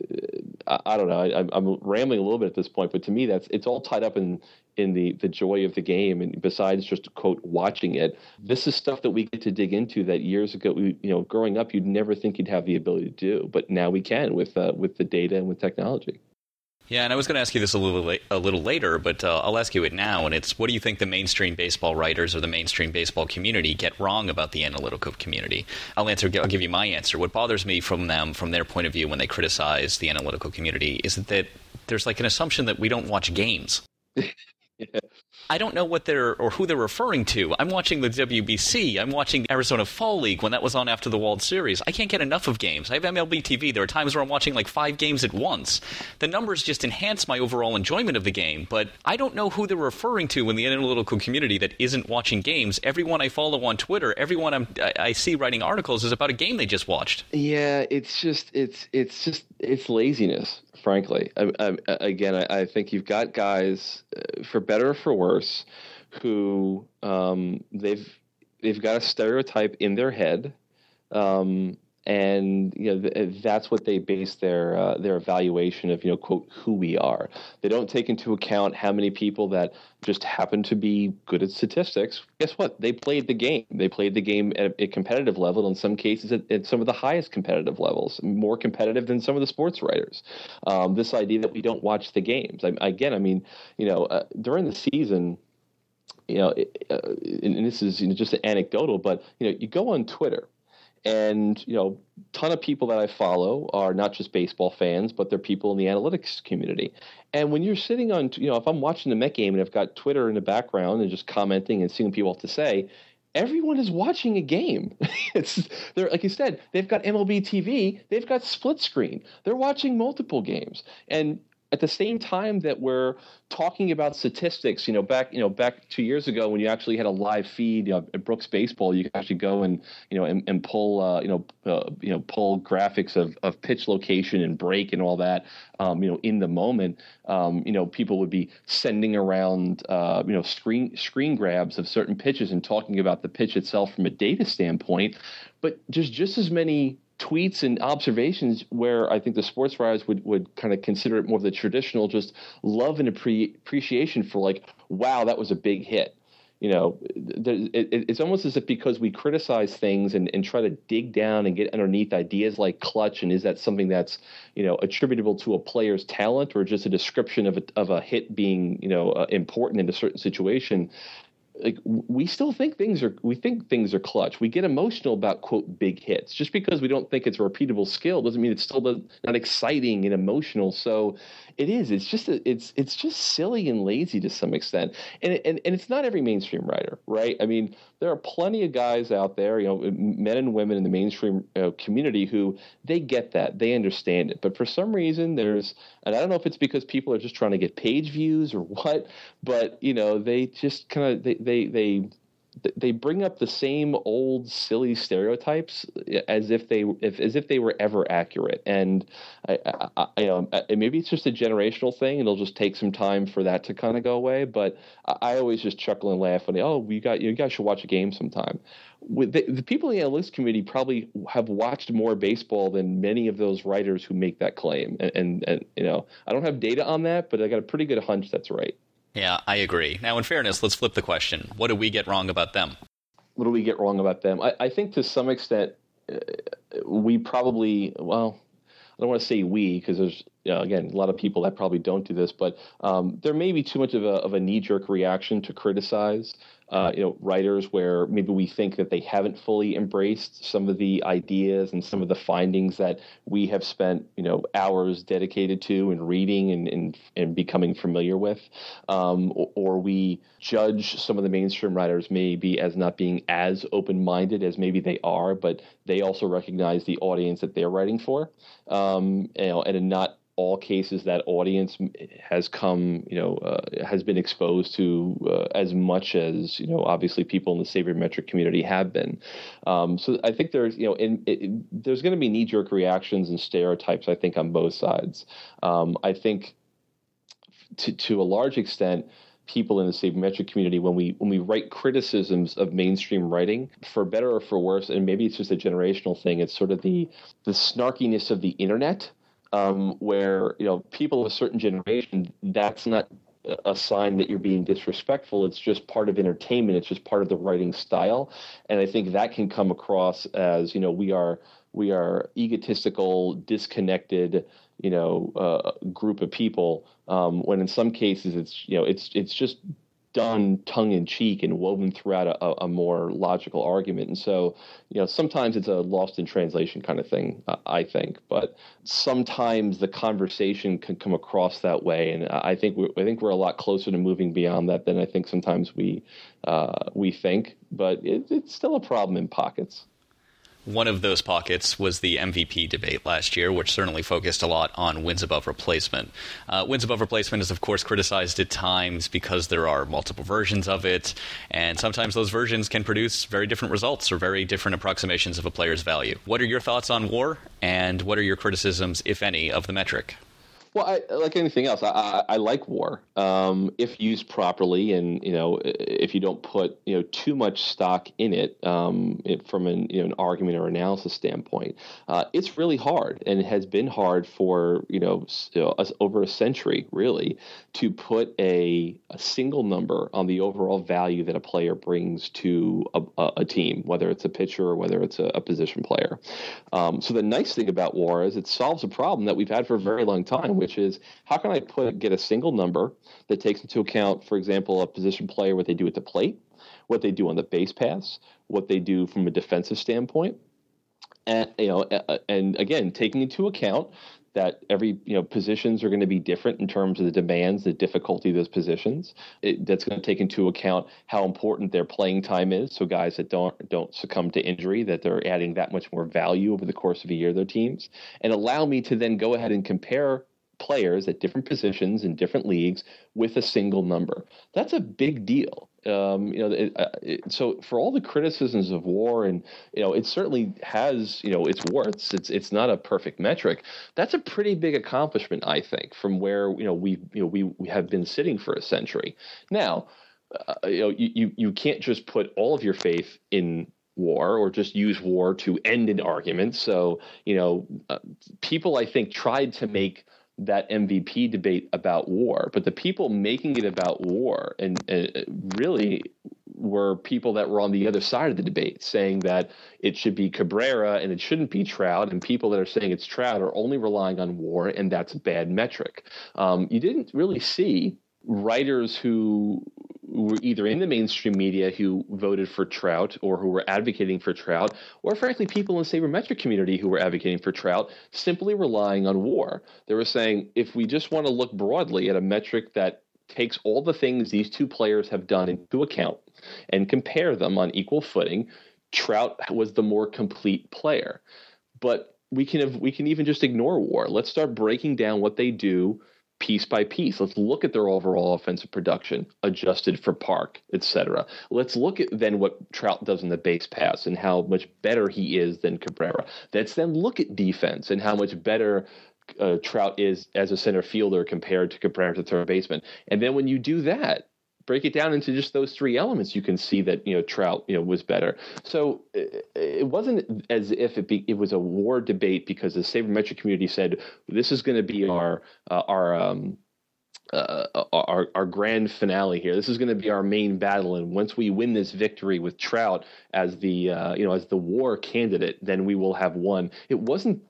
I, I don't know, I, I'm rambling a little bit at this point, but to me, that's, it's all tied up in, in the the joy of the game and besides just quote watching it this is stuff that we get to dig into that years ago we, you know growing up you'd never think you'd have the ability to do but now we can with uh, with the data and with technology yeah, and I was going to ask you this a little la- a little later, but uh, I'll ask you it now. And it's what do you think the mainstream baseball writers or the mainstream baseball community get wrong about the analytical community? I'll answer. I'll give you my answer. What bothers me from them, from their point of view, when they criticize the analytical community, is that there's like an assumption that we don't watch games. yeah. I don't know what they're or who they're referring to. I'm watching the WBC. I'm watching the Arizona Fall League when that was on after the World Series. I can't get enough of games. I have MLB TV. There are times where I'm watching like five games at once. The numbers just enhance my overall enjoyment of the game, but I don't know who they're referring to in the analytical community that isn't watching games. Everyone I follow on Twitter, everyone I'm, I see writing articles is about a game they just watched. Yeah, it's just it's it's just it's laziness frankly. I, I, again, I, I, think you've got guys, uh, for better or for worse, who um, they've they've got a stereotype in their head um, and you know th- that's what they base their uh, their evaluation of you know quote who we are. They don't take into account how many people that just happen to be good at statistics. Guess what? They played the game. They played the game at a competitive level. In some cases, at, at some of the highest competitive levels, more competitive than some of the sports writers. Um, this idea that we don't watch the games. I, again, I mean, you know, uh, during the season you know, uh, and this is you know, just anecdotal, but you know, you go on Twitter and you know ton of people that i follow are not just baseball fans but they're people in the analytics community. And when you're sitting on you know if i'm watching the met game and i've got twitter in the background and just commenting and seeing what people have to say everyone is watching a game. It's they're like you said they've got mlb tv they've got split screen they're watching multiple games. And at the same time that we're talking about statistics, you know, back you know back two years ago when you actually had a live feed you know, at Brooks Baseball, you could actually go and you know and, and pull uh, you know uh, you know pull graphics of, of pitch location and break and all that, um, you know, in the moment. Um, you know, people would be sending around uh, you know screen screen grabs of certain pitches and talking about the pitch itself from a data standpoint. But just just as many tweets and observations where I think the sports writers would, would kind of consider it more of the traditional just love and appre- appreciation for like, wow, that was a big hit. You know, it, it, it's almost as if because we criticize things and, and try to dig down and get underneath ideas like clutch, and is that something that's you know attributable to a player's talent or just a description of a, of a hit being you know uh, important in a certain situation? Like we still think things are we think things are clutch. We get emotional about quote big hits. Just because we don't think it's a repeatable skill doesn't mean it's still not exciting and emotional. So it is. It's just a, it's it's just silly and lazy to some extent. And, and and it's not every mainstream writer, right? I mean, there are plenty of guys out there, you know, men and women in the mainstream uh, community who they get that, they understand it. But for some reason, there's and I don't know if it's because people are just trying to get page views or what, but you know, they just kind of they they they they bring up the same old silly stereotypes eh, as if they if, as if they were ever accurate. And I, I, you know maybe it's just a generational thing it'll just take some time for that to kind of go away but I, always just chuckle and laugh when they, oh we got you guys should watch a game sometime. With the, the people in the analytics community probably have watched more baseball than many of those writers who make that claim and, and, and you know I don't have data on that but I got a pretty good hunch that's right yeah, I agree. Now, in fairness, let's flip the question. What do we get wrong about them? What do we get wrong about them? I, I think to some extent, uh, we probably, well, I don't want to say we because there's you know, again, a lot of people that probably don't do this, but um, there may be too much of a, of a knee jerk reaction to criticize uh, you know, writers where maybe we think that they haven't fully embraced some of the ideas and some of the findings that we have spent, you know, hours dedicated to and reading and, and, and becoming familiar with. Um, or, or, we judge some of the mainstream writers maybe as not being as open minded as maybe they are, but they also recognize the audience that they're writing for. Um, you know, and not all cases that audience has come, you know, uh, has been exposed to uh, as much as you know, obviously people in the sabermetric community have been. Um, so I think there's, you know, in, it, there's going to be knee jerk reactions and stereotypes. I think on both sides. Um, I think to to a large extent people in the sabermetric community when we when we write criticisms of mainstream writing for better or for worse and maybe it's just a generational thing it's sort of the the snarkiness of the internet um, where you know people of a certain generation, that's not a sign that you're being disrespectful. It's just part of entertainment. It's just part of the writing style, and I think that can come across as you know we are we are egotistical, disconnected, you know, uh, group of people. Um, when in some cases it's you know it's it's just done tongue in cheek and woven throughout a, a, more logical argument. And so, you know, sometimes it's a lost in translation kind of thing, uh, I think. But sometimes the conversation can come across that way, and I think we're, I think we're a lot closer to moving beyond that than I think sometimes we uh, we think. But it, it's still a problem in pockets. One of those pockets was the MVP debate last year, which certainly focused a lot on wins above replacement. Uh, wins above replacement is, of course, criticized at times because there are multiple versions of it, and sometimes those versions can produce very different results or very different approximations of a player's value. What are your thoughts on WAR, and what are your criticisms, if any, of the metric? Well, I, like anything else, I, I, I like war um, if used properly, and you know, if you don't put you know too much stock in it, um, it from an you know an argument or analysis standpoint, uh, it's really hard, and it has been hard for you know, know over a century really to put a, a single number on the overall value that a player brings to a, a team, whether it's a pitcher or whether it's a, a position player. Um, so the nice thing about war is it solves a problem that we've had for a very long time which is how can I put get a single number that takes into account, for example, a position player, what they do at the plate, what they do on the base pass, what they do from a defensive standpoint, and you know, and again, taking into account that every you know positions are going to be different in terms of the demands, the difficulty of those positions. It, that's going to take into account how important their playing time is. So guys that don't don't succumb to injury, that they're adding that much more value over the course of a year, their teams, and allow me to then go ahead and compare players at different positions in different leagues with a single number. That's a big deal. Um, you know, it, uh, it, so for all the criticisms of war, and you know, it certainly has you know its warts. It's it's not a perfect metric. That's a pretty big accomplishment, I think, from where you know we you know we, we have been sitting for a century. Now, uh, you know, you you can't just put all of your faith in war or just use war to end an argument. So, you know, uh, people I think tried to make that MVP debate about war, but the people making it about war and, and really were people that were on the other side of the debate saying that it should be Cabrera and it shouldn't be Trout, and people that are saying it's Trout are only relying on war, and that's a bad metric. Um, you didn't really see writers who were either in the mainstream media who voted for Trout or who were advocating for Trout, or frankly, people in the sabermetric community who were advocating for Trout, simply relying on war. They were saying if we just want to look broadly at a metric that takes all the things these two players have done into account and compare them on equal footing, Trout was the more complete player. But we can have, we can even just ignore war. Let's start breaking down what they do piece by piece. Let's look at their overall offensive production, adjusted for park, etc. Let's look at then what Trout does in the base pass and how much better he is than Cabrera. Let's then look at defense and how much better uh, Trout is as a center fielder compared to Cabrera to third baseman. And then when you do that, break it down into just those three elements, you can see that you know Trout you know was better. So it wasn't as if it be, it was a war debate because the sabermetric community said this is going to be our uh, our um, uh, our our grand finale here. This is going to be our main battle, and once we win this victory with Trout as the uh, you know as the war candidate, then we will have won. It wasn't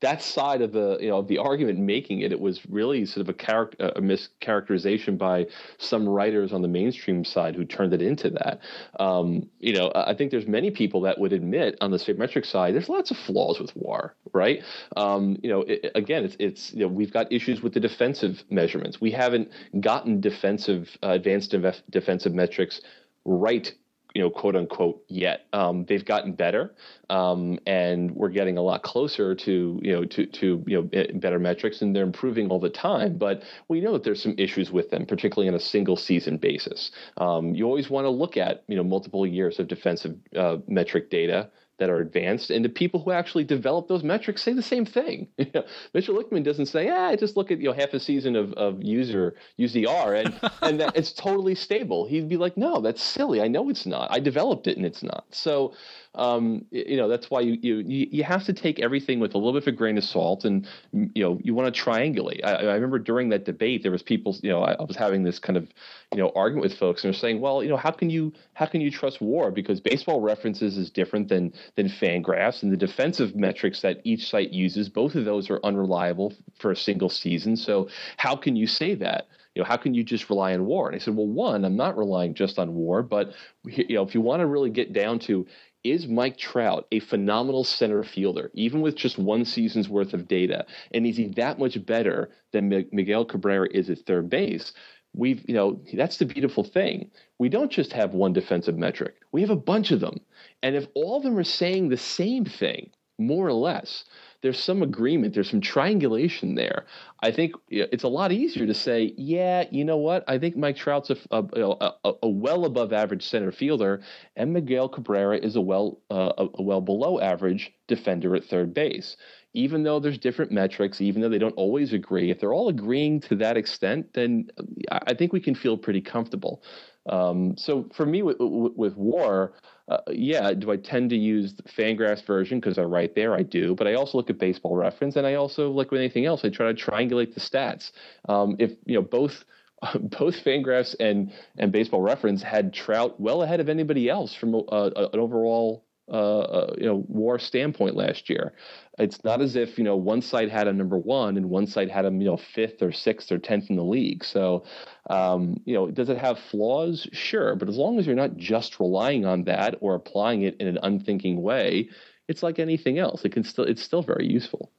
that side of the you know the argument making it it was really sort of a character a mischaracterization by some writers on the mainstream side who turned it into that. Um, you know i think there's many people that would admit on the sabermetric side there's lots of flaws with war right? Um, you know it, again it's it's you know we've got issues with the defensive measurements. We haven't gotten defensive uh, advanced defensive metrics right you know, quote unquote, yet. Um, they've gotten better, um, and we're getting a lot closer to you know to to you know better metrics, and they're improving all the time. But we know that there's some issues with them, particularly on a single season basis. Um, you always want to look at you know multiple years of defensive uh, metric data that are advanced, and the people who actually develop those metrics say the same thing. Mitchell Lichtman doesn't say, "Yeah, I just look at you know half a season of, of user UZR and and that it's totally stable." He'd be like, "No, that's silly. I know it's not. I developed it and it's not." So um, you know that's why you, you you have to take everything with a little bit of a grain of salt, and you know you want to triangulate. I, I remember during that debate there was people, you know, I, I, was having this kind of you know argument with folks, and they're saying, well, you know, how can you how can you trust WAR because baseball references is different than than Fangraphs, and the defensive metrics that each site uses, both of those are unreliable for a single season. So how can you say that? you know, how can you just rely on war? And I said, well, one, I'm not relying just on war, but you know, if you want to really get down to is Mike Trout a phenomenal center fielder, even with just one season's worth of data? And is he that much better than Miguel Cabrera is at third base? We've, you know, that's the beautiful thing. We don't just have one defensive metric, we have a bunch of them. And if all of them are saying the same thing, more or less, there's some agreement, there's some triangulation there. I think it's a lot easier to say, yeah, you know what? I think Mike Trout's a, a, a, a well above average center fielder, and Miguel Cabrera is a well uh, a well below average defender at third base. Even though there's different metrics, even though they don't always agree, if they're all agreeing to that extent, then I think we can feel pretty comfortable. Um, so for me, with, with WAR, uh, yeah, do I tend to use the Fangraphs version because I write there? I do, but I also look at Baseball Reference, and I also like with anything else, I try to triangulate the stats. Um, if you know both. Both Fangraphs and and Baseball Reference had Trout well ahead of anybody else from uh, an overall uh, uh, you know war standpoint last year. It's not as if you know one side had a number one and one side had a you know fifth or sixth or tenth in the league. So um, you know does it have flaws? Sure, but as long as you're not just relying on that or applying it in an unthinking way, it's like anything else. It can still it's still very useful.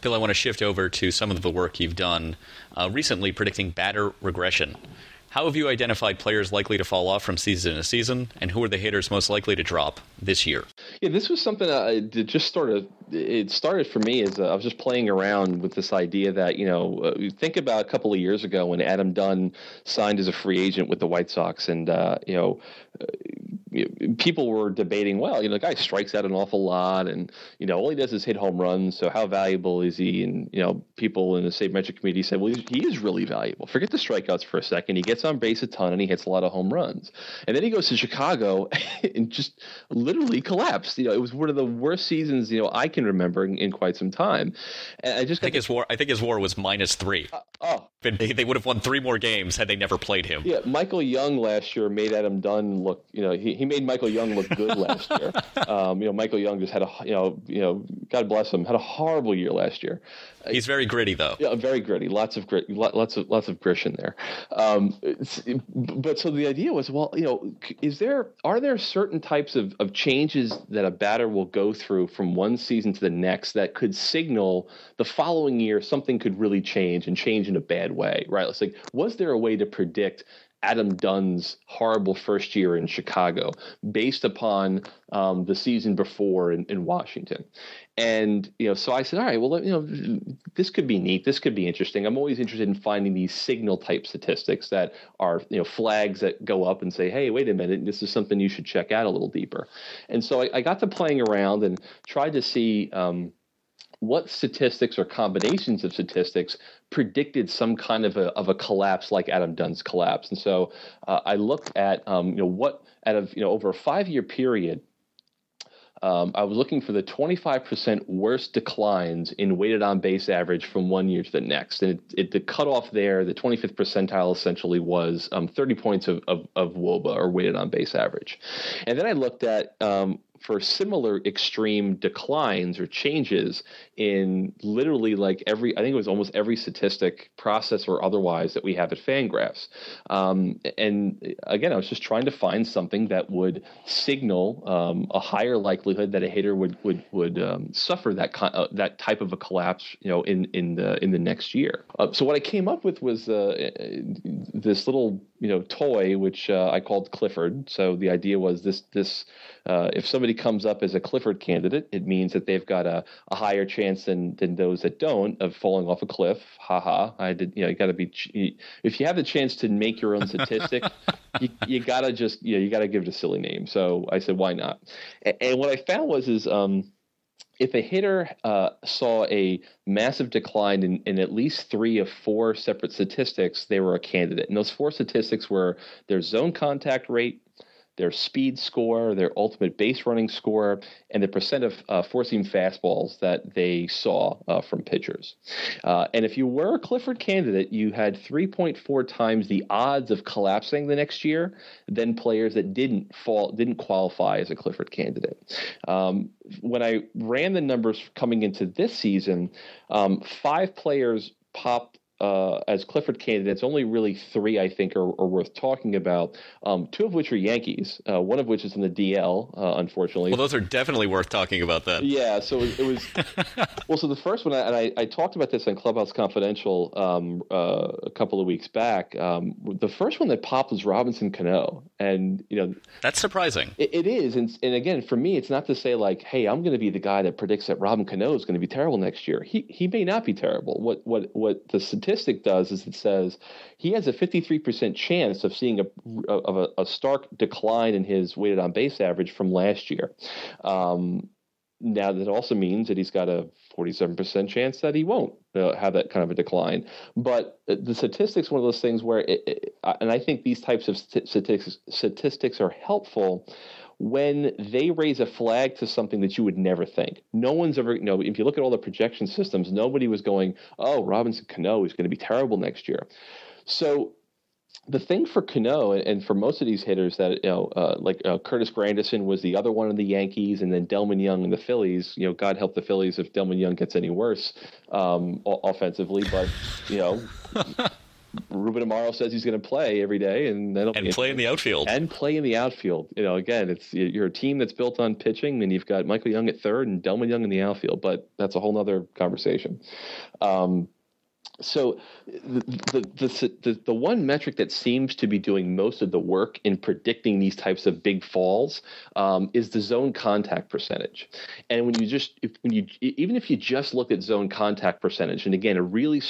Bill, I want to shift over to some of the work you've done uh, recently predicting batter regression. How have you identified players likely to fall off from season to season, and who are the hitters most likely to drop this year? Yeah, this was something that just sort of it started for me as uh, I was just playing around with this idea that you know uh, think about a couple of years ago when Adam Dunn signed as a free agent with the White Sox, and uh, you know people were debating, well, you know, the guy strikes out an awful lot, and you know, all he does is hit home runs. So how valuable is he? And you know, people in the sabermetric community said, well, he is really valuable. Forget the strikeouts for a second. He gets on base a ton, and he hits a lot of home runs. And then he goes to Chicago and just literally collapsed. You know, it was one of the worst seasons you know I can remember in, in quite some time. And I just I think his war. I think his war was minus three. Uh, oh, they, they would have won three more games had they never played him. Yeah, Michael Young last year made Adam Dunn look. You know, he, he made Michael Young look good last year. Um, you know, Michael Young just had a you know you know God bless him had a horrible year last year. He's very gritty though. Yeah, very gritty. Lots of grit. Lots of lots of grit in there. Um, but so the idea was, well, you know, is there are there certain types of, of changes that a batter will go through from one season to the next that could signal the following year something could really change and change in a bad way, right? It's like, was there a way to predict Adam Dunn's horrible first year in Chicago based upon um, the season before in, in, Washington. And, you know, so I said, all right, well, you know, this could be neat. This could be interesting. I'm always interested in finding these signal type statistics that are, you know, flags that go up and say, hey, wait a minute, this is something you should check out a little deeper. And so I, I got to playing around and tried to see, um, what statistics or combinations of statistics predicted some kind of a, of a collapse like Adam Dunn's collapse. And so uh, I looked at um, you know what out of you know over a five year period. Um, I was looking for the 25% worst declines in weighted on base average from one year to the next. And it, it, the cutoff there, the 25th percentile essentially was um, 30 points of, of, of WOBA or weighted on base average. And then I looked at um, for similar extreme declines or changes in literally like every, I think it was almost every statistic, process or otherwise, that we have at Fangraphs. Um, and again, I was just trying to find something that would signal um, a higher likelihood that a hitter would would would um, suffer that uh, that type of a collapse, you know, in in the in the next year. Uh, so what I came up with was uh, this little you know toy which uh, I called Clifford. So the idea was this this uh, if somebody comes up as a Clifford candidate, it means that they've got a, a higher chance than than those that don't of falling off a cliff. Ha ha! I did you know you got to be if you have the chance to make your own statistic, you, you gotta just you know, you gotta give it a silly name. So I said why not? And, and what I found was is um, if a hitter uh, saw a massive decline in, in at least three of four separate statistics, they were a candidate. And those four statistics were their zone contact rate, their speed score, their ultimate base running score, and the percent of uh, four seam fastballs that they saw uh, from pitchers. Uh, and if you were a Clifford candidate, you had 3.4 times the odds of collapsing the next year than players that didn't fall, didn't qualify as a Clifford candidate. Um, when I ran the numbers coming into this season, um, five players popped uh, as Clifford candidates, only really three I think are, are worth talking about. Um, two of which are Yankees, uh, one of which is in the DL, uh, unfortunately. Well, those are definitely worth talking about. Then, yeah. So it, was well. So the first one, and I, I talked about this on Clubhouse Confidential um, uh, a couple of weeks back. Um, the first one that popped was Robinson Cano, and you know that's surprising. it, it is, and and again, for me, it's not to say like, hey, I'm going to be the guy that predicts that Robin Cano is going to be terrible next year. He he may not be terrible. What what what the statistic does is it says he has a 53% chance of seeing a of a, a stark decline in his weighted on base average from last year. Um, now that also means that he's got a 47% chance that he won't uh, have that kind of a decline. But the statistics, one of those things where, it, it, and I think these types of statistics statistics are helpful when they raise a flag to something that you would never think. No one's ever, you know, if you look at all the projection systems, nobody was going, oh, Robinson Cano is going to be terrible next year. So the thing for Cano and for most of these hitters that you know, uh, like uh, Curtis Granderson was the other one in the Yankees, and then Delmon Young in the Phillies. You know, God help the Phillies if Delmon Young gets any worse um, offensively, but you know. Ruben Amaro says he's going to play every day, and then and play in the outfield and play in the outfield. You know, again, it's you're a team that's built on pitching, and you've got Michael Young at third and Delmon Young in the outfield. But that's a whole other conversation. Um, so the, the, the, the, one metric that seems to be doing most of the work in predicting these types of big falls um, is the zone contact percentage. And when you just, if, when you, even if you just look at zone contact percentage, and again, a really,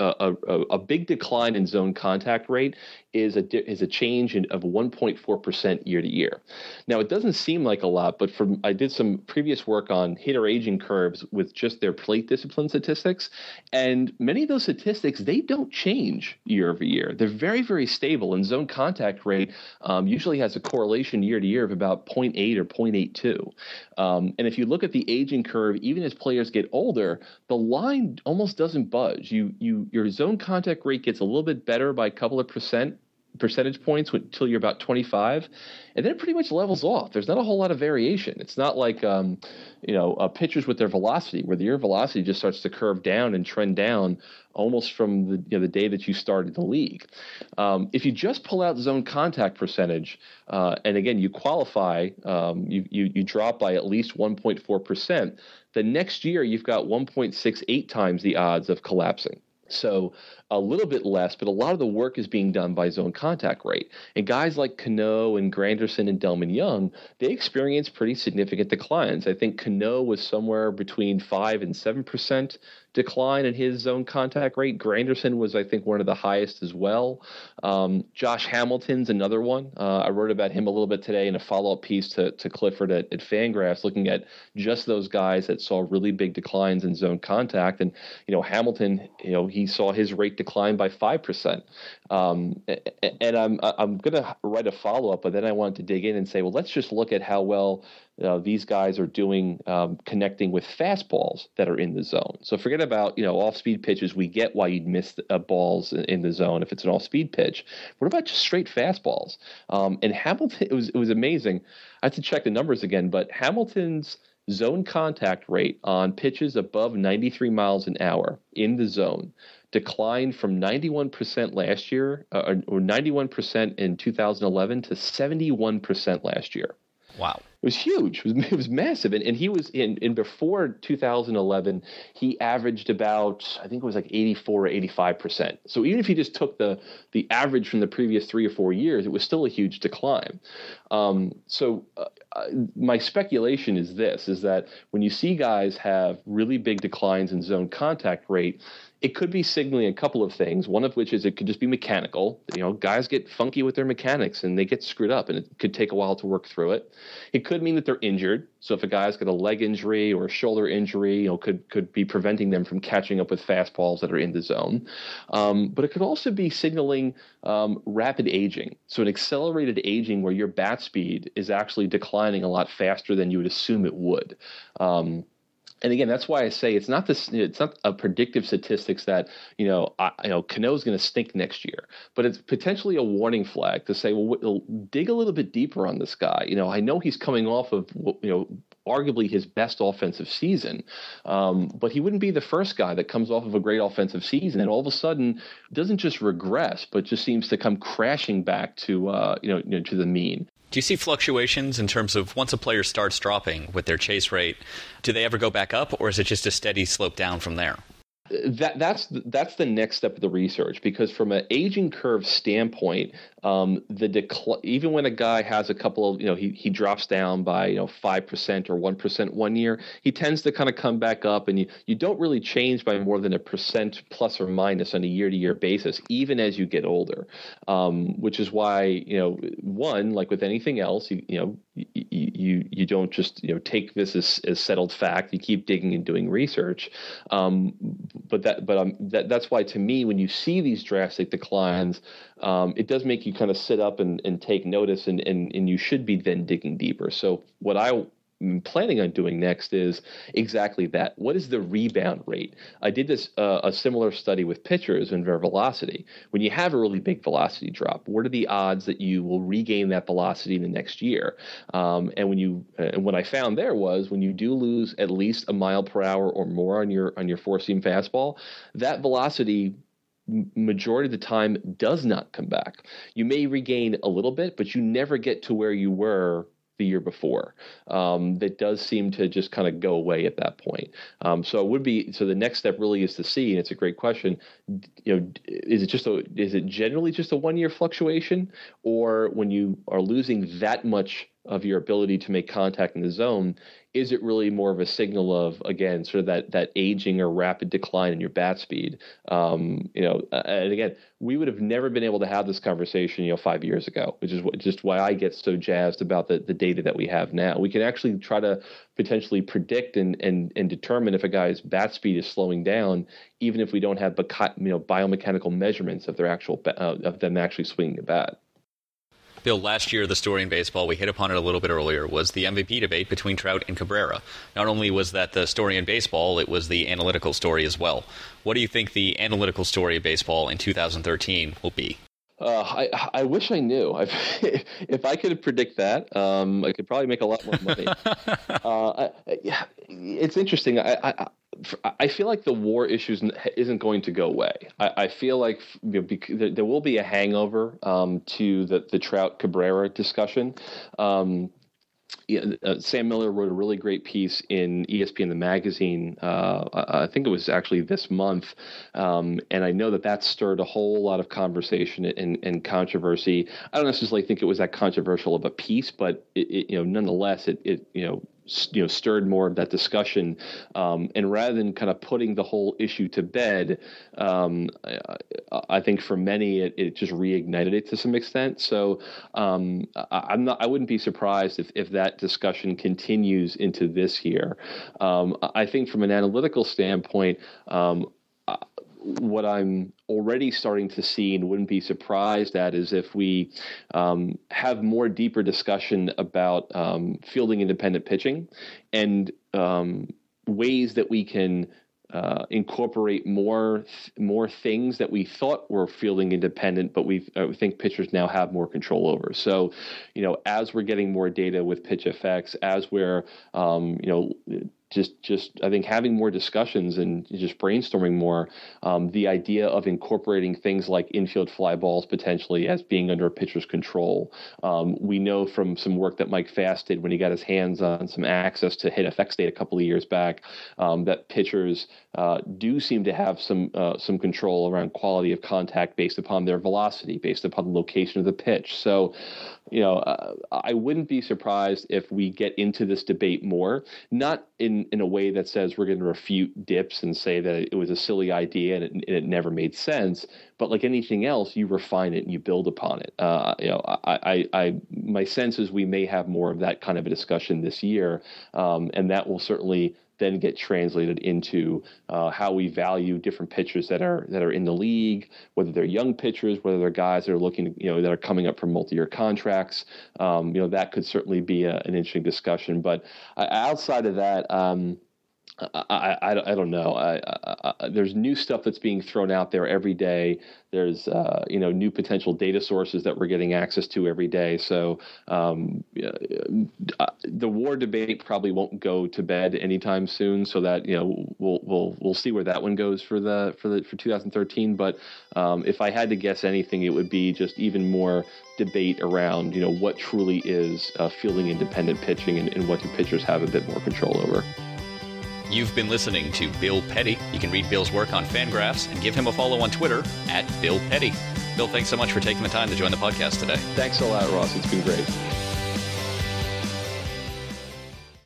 a, a, a big decline in zone contact rate is a is a change in, of 1.4 percent year to year. Now it doesn't seem like a lot, but from I did some previous work on hitter aging curves with just their plate discipline statistics, and many of those statistics they don't change year over year. They're very very stable, and zone contact rate um, usually has a correlation year to year of about 0.8 or 0.82. Um, and if you look at the aging curve, even as players get older, the line almost doesn't budge. You you your zone contact rate gets a little bit better by a couple of percent percentage points until you're about 25 and then it pretty much levels off. There's not a whole lot of variation. It's not like um, you know uh, pitchers with their velocity where the velocity just starts to curve down and trend down almost from the, you know, the day that you started the league. Um, if you just pull out zone contact percentage uh, and again you qualify um, you, you, you drop by at least 1.4% the next year you've got 1.68 times the odds of collapsing. So a little bit less, but a lot of the work is being done by zone contact rate. And guys like Cano and Granderson and Delmon Young, they experience pretty significant declines. I think Cano was somewhere between five and seven percent decline in his zone contact rate. Granderson was, I think, one of the highest as well. Um, Josh Hamilton's another one. Uh, I wrote about him a little bit today in a follow-up piece to, to Clifford at, at Fangraphs, looking at just those guys that saw really big declines in zone contact. And you know, Hamilton, you know, he saw his rate declined by 5%. Um, and I'm, I'm going to write a follow up, but then I wanted to dig in and say, well, let's just look at how well uh, these guys are doing um, connecting with fastballs that are in the zone. So forget about you know off speed pitches. We get why you'd miss uh, balls in the zone if it's an off speed pitch. What about just straight fastballs? Um, and Hamilton, it was it was amazing. I have to check the numbers again, but Hamilton's zone contact rate on pitches above 93 miles an hour in the zone declined from 91% last year uh, or 91% in 2011 to 71% last year. Wow. It was huge. It was, it was massive. And, and he was in, in before 2011, he averaged about, I think it was like 84 or 85%. So even if he just took the, the average from the previous three or four years, it was still a huge decline. Um, so uh, uh, my speculation is this, is that when you see guys have really big declines in zone contact rate, it could be signaling a couple of things. One of which is it could just be mechanical. You know, guys get funky with their mechanics and they get screwed up, and it could take a while to work through it. It could mean that they're injured. So if a guy's got a leg injury or a shoulder injury, you know, could could be preventing them from catching up with fastballs that are in the zone. Um, but it could also be signaling um, rapid aging. So an accelerated aging where your bat speed is actually declining a lot faster than you would assume it would. Um, and again, that's why I say it's not this. It's not a predictive statistics that you know, I, you know, Cano's going to stink next year, but it's potentially a warning flag to say, well, dig a little bit deeper on this guy. You know, I know he's coming off of you know arguably his best offensive season. Um, but he wouldn't be the first guy that comes off of a great offensive season and all of a sudden doesn't just regress, but just seems to come crashing back to uh, you, know, you know to the mean. Do you see fluctuations in terms of once a player starts dropping with their chase rate? Do they ever go back up, or is it just a steady slope down from there? that that's that's the next step of the research because from an aging curve standpoint, um, the decl- even when a guy has a couple of you know he he drops down by you know five percent or one percent one year, he tends to kind of come back up, and you you don't really change by more than a percent plus or minus on a year to year basis, even as you get older. Um, which is why you know one like with anything else, you you know you you, you don't just you know take this as, as settled fact. You keep digging and doing research. Um, but that but um, that that's why to me when you see these drastic declines, um, it does make you kind of sit up and, and take notice and, and and you should be then digging deeper. So what I planning on doing next is exactly that. What is the rebound rate? I did this uh, a similar study with pitchers and their velocity. When you have a really big velocity drop, what are the odds that you will regain that velocity in the next year? Um, and when you uh, and what I found there was when you do lose at least a mile per hour or more on your on your four seam fastball, that velocity majority of the time does not come back. You may regain a little bit, but you never get to where you were the year before. Um, that does seem to just kind of go away at that point. Um, so it would be so the next step really is to see, and it's a great question. You know, is it just a is it generally just a one year fluctuation, or when you are losing that much of your ability to make contact in the zone, is it really more of a signal of again sort of that that aging or rapid decline in your bat speed? Um, you know, and again, we would have never been able to have this conversation, you know, five years ago, which is just why I get so jazzed about the the data that we have now. We can actually try to potentially predict and and and determine if a guy's bat speed is slowing down, even if we don't have you know biomechanical measurements of their actual uh, of them actually swinging a bat. Bill, last year, the story in baseball, we hit upon it a little bit earlier, was the MVP debate between Trout and Cabrera. Not only was that the story in baseball, it was the analytical story as well. What do you think the analytical story of baseball in 2013 will be? Uh, I I wish I knew. I've, if I could predict that, um, I could probably make a lot more money. uh, I, yeah, it's interesting. I, I I feel like the war issues isn't going to go away. I, I feel like you know, there will be a hangover um, to the the Trout Cabrera discussion. Um, yeah, uh, Sam Miller wrote a really great piece in ESPN the magazine. Uh, I think it was actually this month, um, and I know that that stirred a whole lot of conversation and, and, controversy. I don't necessarily think it was that controversial of a piece, but it, it, you know, nonetheless, it, it you know you know stirred more of that discussion um, and rather than kind of putting the whole issue to bed um, I, I, think for many it, it, just reignited it to some extent. So um, I, am not I wouldn't be surprised if, if that discussion continues into this year. Um, I think from an analytical standpoint um, what I'm already starting to see and wouldn't be surprised at is if we um, have more deeper discussion about um, fielding independent pitching and um, ways that we can uh, incorporate more more things that we thought were fielding independent, but we uh, think pitchers now have more control over. So, you know, as we're getting more data with PitchFX, as we're um, you know just just I think having more discussions and just brainstorming more. Um, the idea of incorporating things like infield fly balls potentially as being under a pitcher's control. Um, we know from some work that Mike Fast did when he got his hands on some access to hit HitFX data a couple of years back um, that pitchers uh, do seem to have some uh, some control around quality of contact based upon their velocity, based upon the location of the pitch. So you know, uh, I wouldn't be surprised if we get into this debate more, not in, in a way that says we're going to refute DIPS and say that it was a silly idea and it, it never made sense, but like anything else, you refine it and you build upon it. Uh, you know, I, I, I, my sense is we may have more of that kind of a discussion this year, um, and that will certainly then get translated into uh, how we value different pitchers that are that are in the league, whether they're young pitchers, whether they're guys that are looking, you know, that are coming up for multi-year contracts. Um, you know, that could certainly be a, an interesting discussion. But uh, outside of that. Um, I, I, I, don't know. I, I, there's new stuff that's being thrown out there every day. There's uh, you know new potential data sources that we're getting access to every day. So um, uh, the war debate probably won't go to bed anytime soon. So that you know we'll we'll we'll see where that one goes for the for the for 2013. But um, if I had to guess anything, it would be just even more debate around you know what truly is uh, fielding independent pitching and, and what do pitchers have a bit more control over. You've been listening to Bill Petti. You can read Bill's work on FanGraphs and give him a follow on Twitter at Bill Petti. Bill, thanks so much for taking the time to join the podcast today. Thanks a lot, Ross. It's been great.